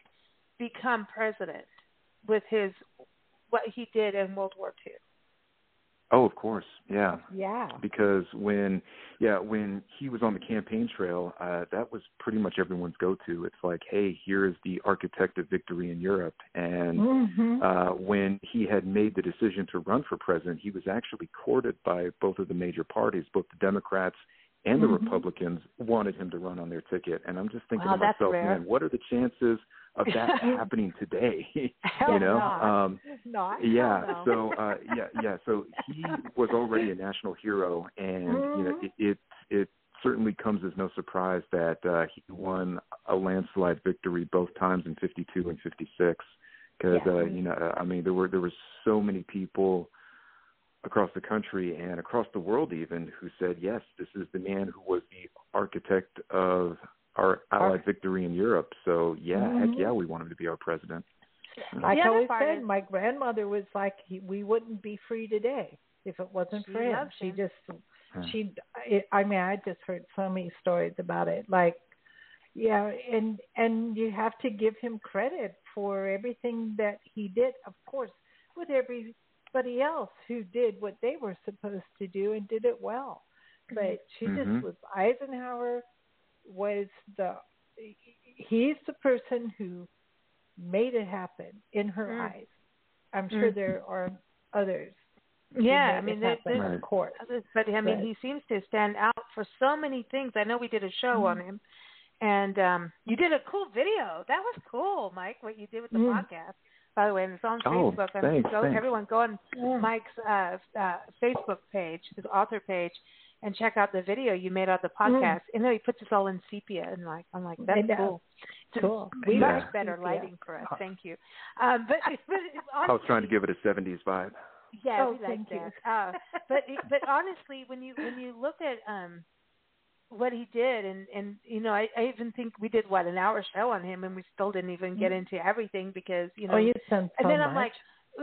become president with his what he did in World War II? Oh, of course, yeah. Yeah. because when yeah when he was on the campaign trail uh that was pretty much everyone's go to it's like hey here is the architect of victory in europe. And hmm uh when he had made the decision to run for president he was actually courted by both of the major parties. Both the democrats and the Mhm. republicans wanted him to run on their ticket. And i'm just thinking Wow, to myself man what are the chances of that (laughs) happening today (laughs) you know not. um (laughs) Not. yeah no. so uh yeah yeah so he was already a national hero and you know Mhm. it, it it certainly comes as no surprise that uh he won a landslide victory both times in 52 and 56 because Yeah. uh you know i mean there were there were so many people across the country and across the world even who said yes this is the man who was the architect of our allied victory in europe so yeah heck Mhm. yeah we want him to be our president Like I other always said, is- my grandmother was like, he, we wouldn't be free today if it wasn't She for him. loves She just, Yeah. she, I I mean, I just heard so many stories about it. Like, Yeah, and and you have to give him credit for everything that he did. Of course, with everybody else who did what they were supposed to do and did it well. But she Mm-hmm. just was Eisenhower was the he's the person who made it happen in her Mm. eyes. I'm sure Mm. there are others. Yeah, I mean, it there- there's- of course. Others, But I mean, But- he seems to stand out for so many things. I know we did a show on Mhm. him, and um you did a cool video. That was cool, Mike. What you did with the Mm. podcast, by the way, and it's on Oh, Facebook. I thanks, go, thanks. everyone, go on Mike's uh, uh Facebook page, his author page, and check out the video you made of the podcast. And then he puts us all in sepia, and like I'm like, that's know. cool. It's Cool. much We like better sepia. lighting for us. Thank you. Um, but, but I was trying to give it a '70s vibe. yeah, Oh, we like thank you. that. Uh, but but honestly, when you when you look at um what he did, and and you know, I, I even think we did what an hour show on him, and we still didn't even get Mhm. into everything because you know. oh, you've done so and then much. I'm like,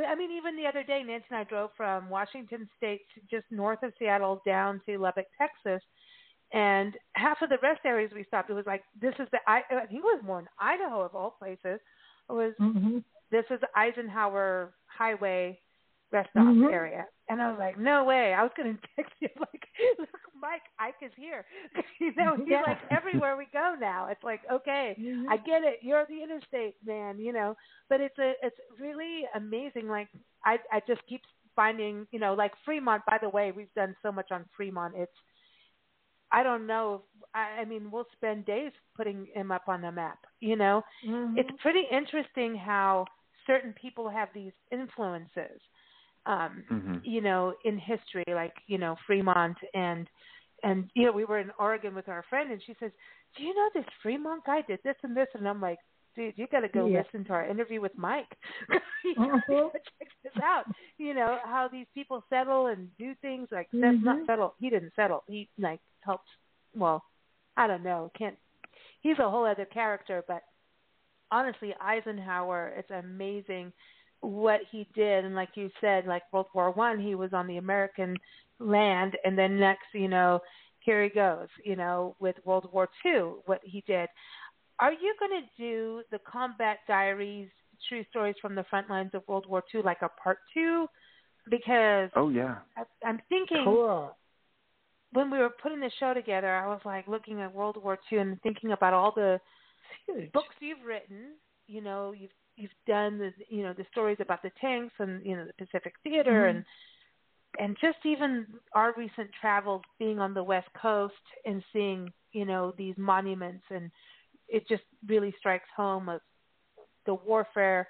I mean, even the other day, Nancy and I drove from Washington State, just north of Seattle, down to Lubbock, Texas, and half of the rest areas we stopped, it was like this is the I, I think it was more in Idaho of all places. It was hmm this is Eisenhower Highway rest stop Mhm. area. And I was like, no way. I was going (laughs) to text you like, look, Mike, Ike is here. (laughs) you know, he's Yeah. like everywhere we go now. It's like, okay, Mhm. I get it. You're the interstate man, you know. But it's a, it's really amazing. Like I, I just keep finding, you know, like Fremont. By the way, we've done so much on Fremont. It's, I don't know. If, I, I mean, we'll spend days putting him up on the map. You know, Mhm. it's pretty interesting how certain people have these influences um Mhm. you know in history like you know fremont and and you know we were in oregon with our friend and she says do you know this fremont guy did this and this and i'm like dude you got to go Yeah. listen to our interview with mike. (laughs) Gotta uh-huh. check this out. You know how these people settle and do things like that's not mm-hmm. settle. He didn't settle. He like helped well i don't know can't he's a whole other character but honestly Eisenhower it's amazing what he did. And like you said like World War 1 he was on the American land and then next you know here he goes you know with World War 2 what he did are you going to do the combat diaries true stories from the front lines of World War 2 like a part 2 because Oh yeah. I, I'm thinking cool. when we were putting the show together, I was like looking at World War II and thinking about all the Huge. books you've written. You know, you've you've done the you know the stories about the tanks and you know the Pacific Theater Mhm. and and just even our recent travels being on the West Coast and seeing you know these monuments and it just really strikes home of the warfare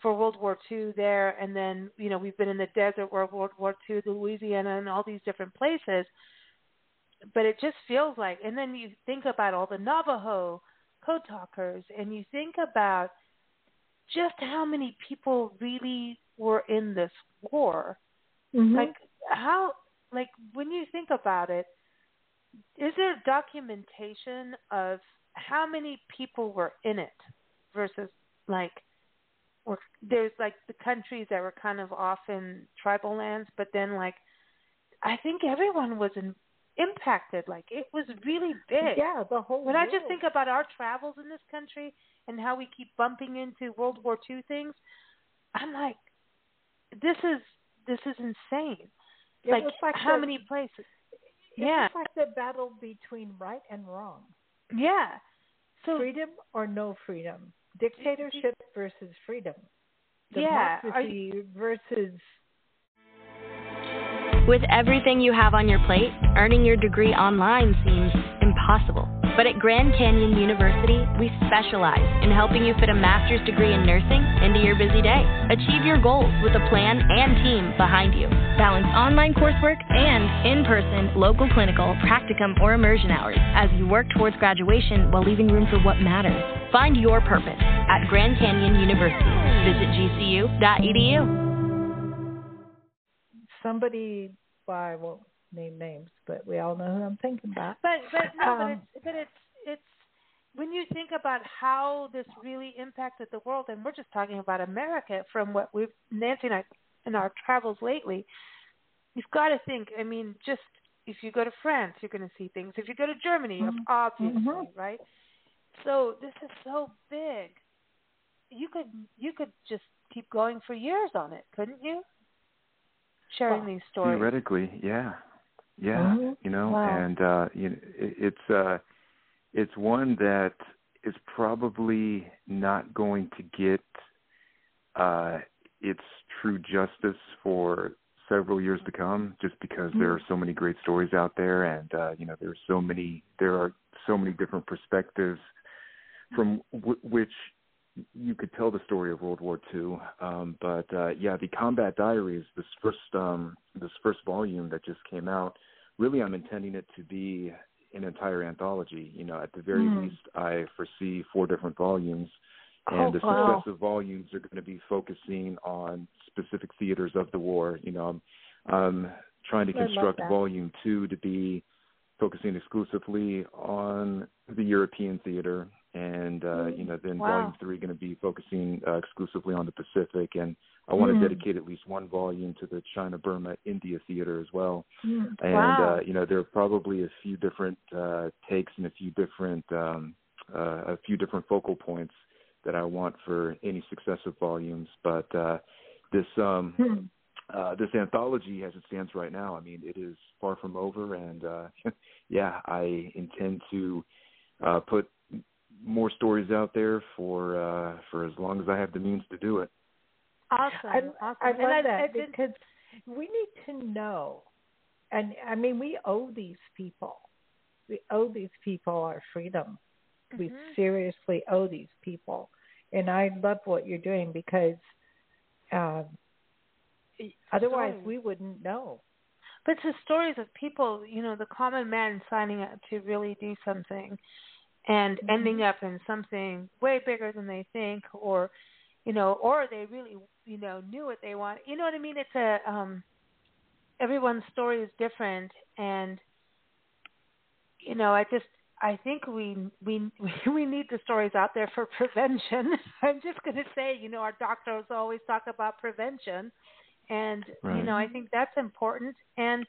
for World War II there, and then you know we've been in the desert where World War II, Louisiana, and all these different places. But it just feels like, and then you think about all the Navajo code talkers, and you think about just how many people really were in this war. Mhm. Like how, like when you think about it, is there documentation of how many people were in it versus like or there's like the countries that were kind of off in tribal lands, but then like I think everyone was in, impacted. Like it was really big. yeah, the whole. When I just think about our travels in this country and how we keep bumping into World War II things, I'm like, this is this is insane. It like, like how the- many places? it Yeah, was like the battle between right and wrong, yeah. So freedom or no freedom, dictatorship versus freedom, yeah, are democracy versus With everything you have on your plate, earning your degree online seems impossible. But at Grand Canyon University, we specialize in helping you fit a master's degree in nursing into your busy day. Achieve your goals with a plan and team behind you. Balance online coursework and in person, local clinical, practicum, or immersion hours as you work towards graduation while leaving room for what matters. Find your purpose at Grand Canyon University. Visit gcu.edu. somebody. Well, I won't name names, but we all know who I'm thinking about. But but no, but Um, it's but it's it's when you think about how this really impacted the world, and we're just talking about America from what we've Nancy and I in our travels lately. You've got to think. I mean, just if you go to France, you're going to see things. If you go to Germany, Mhm. obviously, Mhm. right? so this is so big. You could you could just keep going for years on it, couldn't you? Sharing Well, these stories. Theoretically, yeah, yeah, Mhm. you know, Wow. and uh, you know, it, it's uh, it's one that is probably not going to get uh, its true justice for several years to come, just because there are so many great stories out there, and uh, you know, there are so many there are so many different perspectives from w- which you could tell the story of World War II. Um, but uh, yeah, the Combat Diaries, this first um, this first volume that just came out, really I'm intending it to be an entire anthology. You know, at the very Mm. least, I foresee four different volumes, Oh, and the wow. successive volumes are going to be focusing on specific theaters of the war. You know, I'm, I'm trying to construct volume two to be focusing exclusively on the European theater, and uh, you know, then Wow. volume three going to be focusing uh, exclusively on the Pacific, and I want Mm. to dedicate at least one volume to the China, Burma, India theater as well. Mm. And Wow. uh, you know, there are probably a few different uh, takes and a few different um, uh, a few different focal points that I want for any successive volumes, but uh, this um, Hmm. uh, this anthology, as it stands right now, I mean, it is far from over, and uh, (laughs) yeah, I intend to uh, put more stories out there for uh, for as long as I have the means to do it. Awesome. I, awesome. I And love I've- that I've been- because we need to know, and I mean, we owe these people. We owe these people our freedom. We Mhm. seriously owe these people, and I love what you're doing because um, otherwise Stories. we wouldn't know. But it's the stories of people, you know, the common man signing up to really do something and ending up in something way bigger than they think or you know, or they really, you know, knew what they want. You know what I mean? It's a um everyone's story is different and you know, I just I think we we (laughs) we need the stories out there for (laughs) prevention. I'm just going to say, you know, our doctors always talk about prevention, and you know, I think that's important. And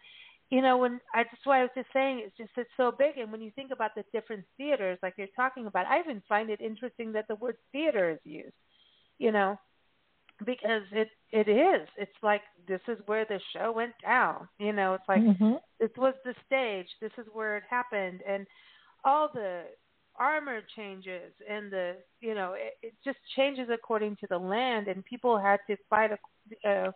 you know, when I just what I was just saying, it's just it's so big. And when you think about the different theaters, like you're talking about, I even find it interesting that the word theater is used. You know, because it it is. It's like this is where the show went down. You know, it's like Mhm. this was the stage this is where it happened and all the armor changes and the you know it, it just changes according to the land and people had to fight uh,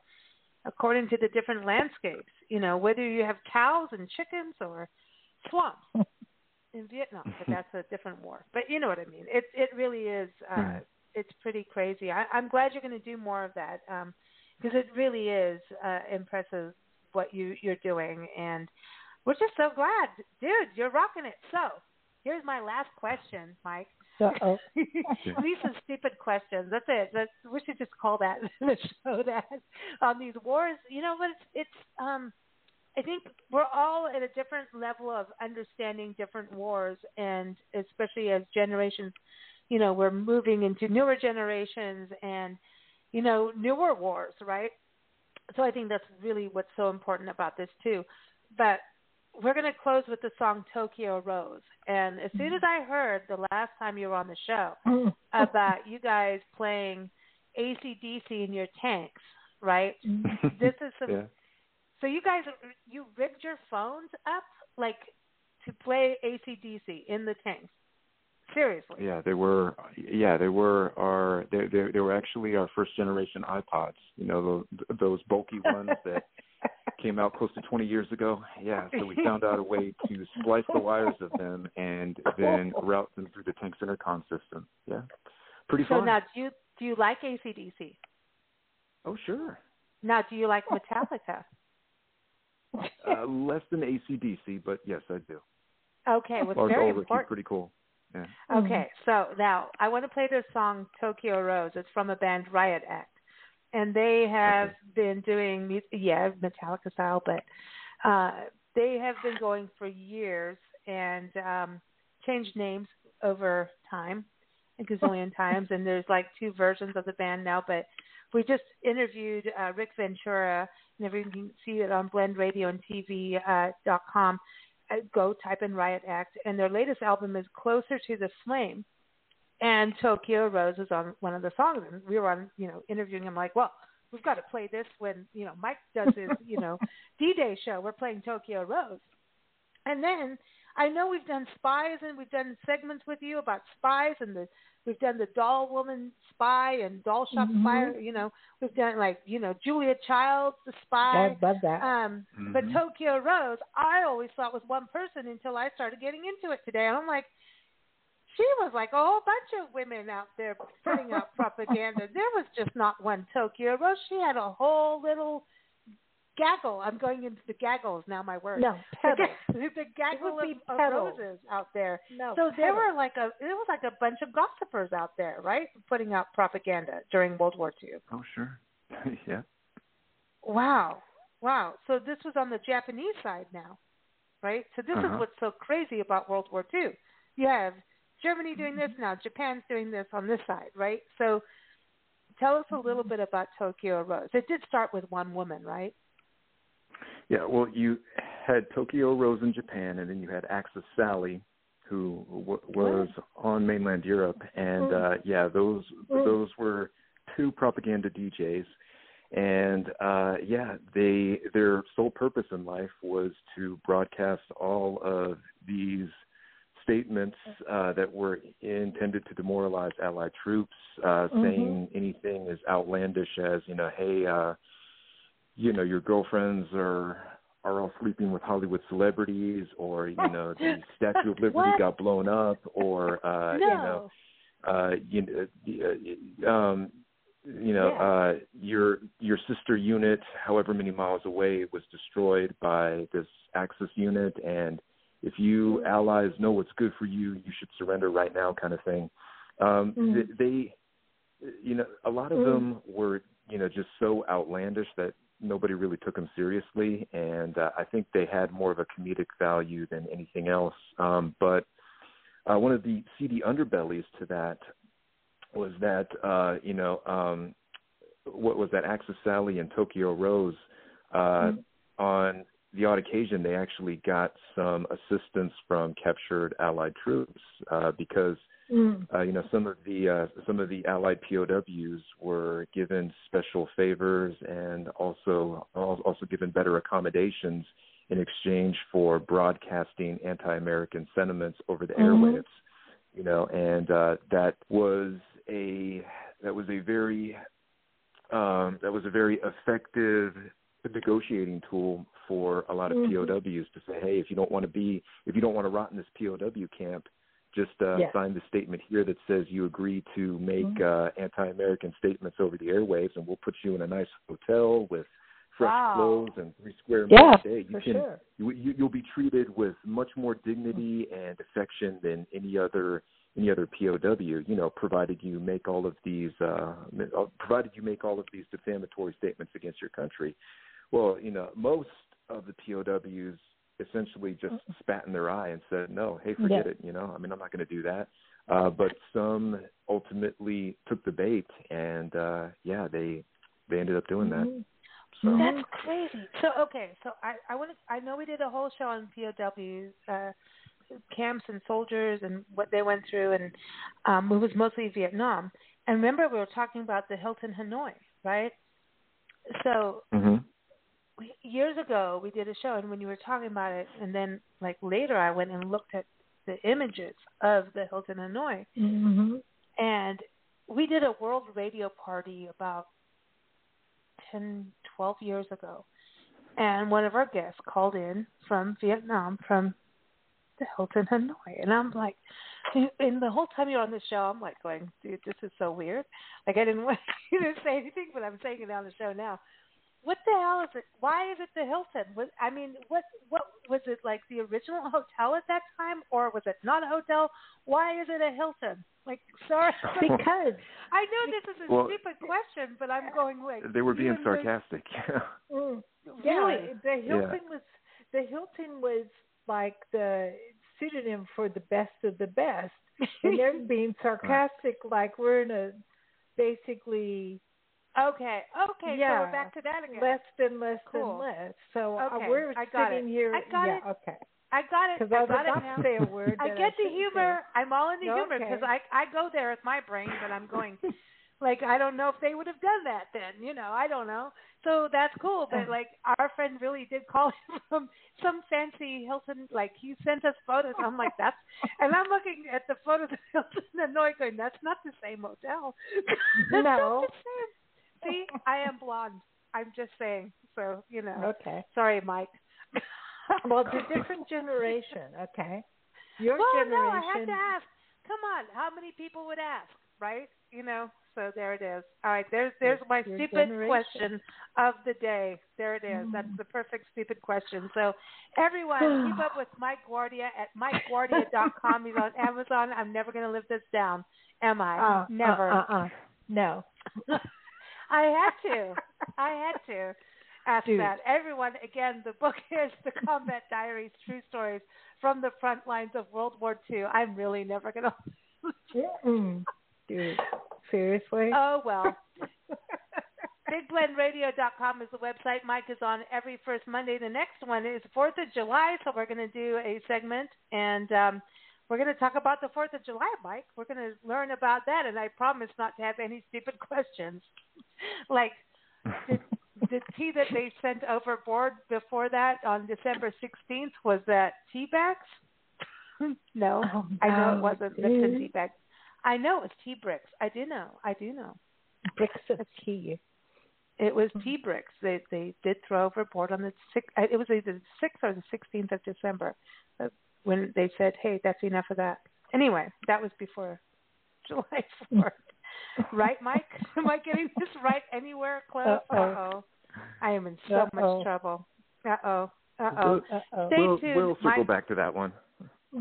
according to the different landscapes you know whether you have cows and chickens or swamps (laughs) in Vietnam but that's a different war. But you know what I mean. It it really is uh it's pretty crazy. I I'm glad you're going to do more of that um because it really is uh impressive what you you're doing. And we're just so glad dude you're rocking it. So here's my last question mike. (laughs) (laughs) These are stupid questions. That's it. That's just call that (laughs) the show that on these wars you know but it's it's um I think we're all at a different level of understanding different wars, and especially as generations, you know, we're moving into newer generations and, you know, newer wars, right? So I think that's really what's so important about this too. But we're going to close with the song Tokyo Rose. And as soon as I heard the last time you were on the show (laughs) about you guys playing ACDC in your tanks, right? Mm-hmm. This is some (laughs) yeah. so you guys, you rigged your phones up like to play ACDC in the tanks. Seriously. Yeah, they were. Yeah, they were our. They they, they were actually our first generation iPods. You know, those, those bulky ones that (laughs) came out close to 20 years ago. Yeah, so we found out a way to splice the wires of them and then route them through the tank's intercom system. Yeah, pretty So fun. now, do you do you like ACDC? oh, sure. Now, do you like Metallica? (laughs) Uh, less than ACDC, but yes, I do. Okay, well, Lars very Ulrich, important. pretty cool. Yeah. Okay, so now I want to play this song Tokyo Rose. It's from a band Riot Act, and they have been doing yeah Metallica style, but uh, they have been going for years and um, changed names over time, a gazillion times, and there's like two versions of the band now. But we just interviewed uh, Rick Ventura, and everyone can see it on Blend Radio and TV uh, dot com uh, go type in Riot Act, and their latest album is Closer to the Flame. and Tokyo Rose is on one of the songs, and we were on, you know, interviewing him like, well, we've got to play this when you know Mike does his, you know, (laughs) D-Day show. We're playing Tokyo Rose, and then I know we've done spies and we've done segments with you about spies and the we've done the doll woman spy and doll shop Mhm. spy. You know, we've done like you know Julia Childs the spy. I love that. Um, but Mhm. Tokyo Rose, I always thought was one person until I started getting into it today. And I'm like, she was like a whole bunch of women out there putting out (laughs) propaganda. There was just not one Tokyo Rose. She had a whole little gaggle. I'm going into the gaggles now. My word. no, The, pedal. ga- (laughs) the gaggle would of, be of pedal. roses out there. No, So there were like a it was like a bunch of gossipers out there, right, putting out propaganda during World War II. Oh, sure. (laughs) yeah. Wow. Wow. So this was on the Japanese side now, right? So this Uh-huh. is what's so crazy about World War II. You have Germany doing this now, Japan's doing this on this side, right? So tell us a little bit about Tokyo Rose. It did start with one woman, right? Yeah, well, you had Tokyo Rose in Japan, and then you had Axis Sally, who w- was on mainland Europe, and uh, yeah, those Mm. those were two propaganda DJs, and uh, yeah, they their sole purpose in life was to broadcast all of these statements uh, that were intended to demoralize Allied troops, uh, Mhm. saying anything as outlandish as you know, hey. uh you know your girlfriends are are all sleeping with Hollywood celebrities, or you know the (laughs) Statue of Liberty got blown up, or uh, no. you know uh, you know uh, um, you know Yeah. uh, your your sister unit, however many miles away, was destroyed by this Axis unit, and if you allies know what's good for you, you should surrender right now, kind of thing. Um, Mm. th- they, you know, a lot of Mm. them were, you know, just so outlandish that nobody really took them seriously, and uh, I think they had more of a comedic value than anything else. Um, but uh, one of the seedy underbellies to that was that, uh, you know, um, what was that? Axis Sally and Tokyo Rose. Uh, On the odd occasion, they actually got some assistance from captured Allied troops uh, because Mm. uh, you know some of the uh, some of the Allied POWs were given special favors and also also given better accommodations in exchange for broadcasting anti-American sentiments over the Mhm. airwaves. You know, and uh, that was a that was a very um, that was a very effective negotiating tool for a lot of Mhm. POWs to say, hey, if you don't want to be if you don't want to rot in this POW camp, just uh, Yeah. sign the statement here that says you agree to make Mhm. uh, anti-American statements over the airwaves, and we'll put you in a nice hotel with fresh Wow. clothes and three square Yeah, meals a day. You for can sure. you, you you'll be treated with much more dignity and affection than any other any other POW. You know, provided you make all of these uh, uh, provided you make all of these defamatory statements against your country. Well, you know, most of the POWs essentially just spat in their eye and said, "No, hey, forget Yeah. it." You know, I mean, I'm not going to do that. Uh, but some ultimately took the bait, and uh, yeah, they they ended up doing that. Mhm. So That's crazy. So okay, so I I want to I know we did a whole show on POWs, uh, camps and soldiers and what they went through, and um, it was mostly Vietnam. And remember, we were talking about the Hilton Hanoi, right? So hmm we, years ago, we did a show, and when you were talking about it, and then like later, I went and looked at the images of the Hilton Hanoi, Mhm. and we did a world radio party about 10, 12 years ago. And one of our guests called in from Vietnam, from the Hilton Hanoi. And I'm like, and the whole time you're on the show, I'm like going, dude, this is so weird. Like, I didn't (laughs) want you to say anything, but I'm saying it on the show now. What the hell is it? Why is it the Hilton? Was, I mean, what what was it like the original hotel at that time, or was it not a hotel? Why is it a Hilton? Like, sorry, Because (laughs) I know this is a Well- stupid question, but I'm going like they were being even the- sarcastic. (laughs) mm, Really? yeah, the Hilton was the Hilton was like the pseudonym for the best of the best, (laughs) and they're being sarcastic, like we're in a basically Okay, okay, so Yeah. we're back to that again. less than less Cool. than less. So uh, Okay, we're I got sitting it. here. I got yeah, it. okay. I got it. Because I I got it now. say a word. I get the humor. say. I'm all in the humor because I I go there with my brain, but I'm going (laughs) like I don't know if they would have done that then. You know, I don't know. So that's cool. But like our friend really did call (laughs) him from some fancy Hilton. Like he sent us photos. I'm like that's, (laughs) and I'm looking at the photos of Hilton Hanoi, going that's not the same hotel. That's not No. the same. See, I am blonde. I'm just saying. So you know. Okay. Sorry, Mike. (laughs) Well, it's a different generation. Okay. Your well, generation. no, I had to ask. Come on, how many people would ask, right? You know. So there it is. All right, there's there's my Your stupid generation. question of the day. There it is. That's the perfect stupid question. So everyone, (sighs) keep up with Mike Guardia at MikeGuardia.com. He's on Amazon. I'm never going to live this down, am I? Uh, never. Uh, uh, uh. No. (laughs) I had to. I had to ask Dude. that. Everyone, again, the book (laughs) is The Combat Diaries True Stories from the Front Lines of World War II. I'm really never going (laughs) to. Mm-mm. Dude, seriously? Oh, well. (laughs) BigBlendRadio.com is the website. Mike is on every first Monday. The next one is 4th of July, so we're going to do a segment, and um, we're going to talk about the 4th of July, Mike. We're going to learn about that, and I promise not to have any (laughs) stupid questions. like, the, the (laughs) tea that they sent overboard before that on December 16th was that tea bags? (laughs) no, Oh, I know it wasn't Lipton tea bags. I know it's tea bricks. I do know. I do know. Bricks of tea. It was tea bricks. They they did throw overboard on the six. It was either the sixth or the sixteenth of December, uh, when they said, "Hey, that's enough of that." Anyway, that was before (laughs) July fourth, right, Mike? (laughs) Am I getting this right anywhere close? Uh Uh-oh. oh, I am in so Uh-oh. much trouble. Uh oh. Uh oh. Uh-oh. Stay we'll, tuned. we'll circle Mike. back to that one.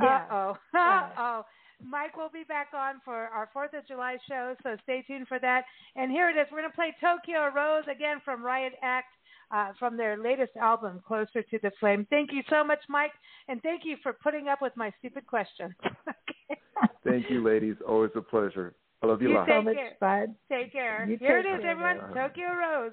Uh oh. Uh oh. Mike will be back on for our 4th of July show, so stay tuned for that. And here it is. We're going to play Tokyo Rose again from Riot Act uh, from their latest album, Closer to the Flame. Thank you so much, Mike, and thank you for putting up with my stupid question. (laughs) Thank you, ladies. Always a pleasure. I love you, You lots. take so much care. fun. Take care. You Here it take is, care, everyone. man. Tokyo Rose.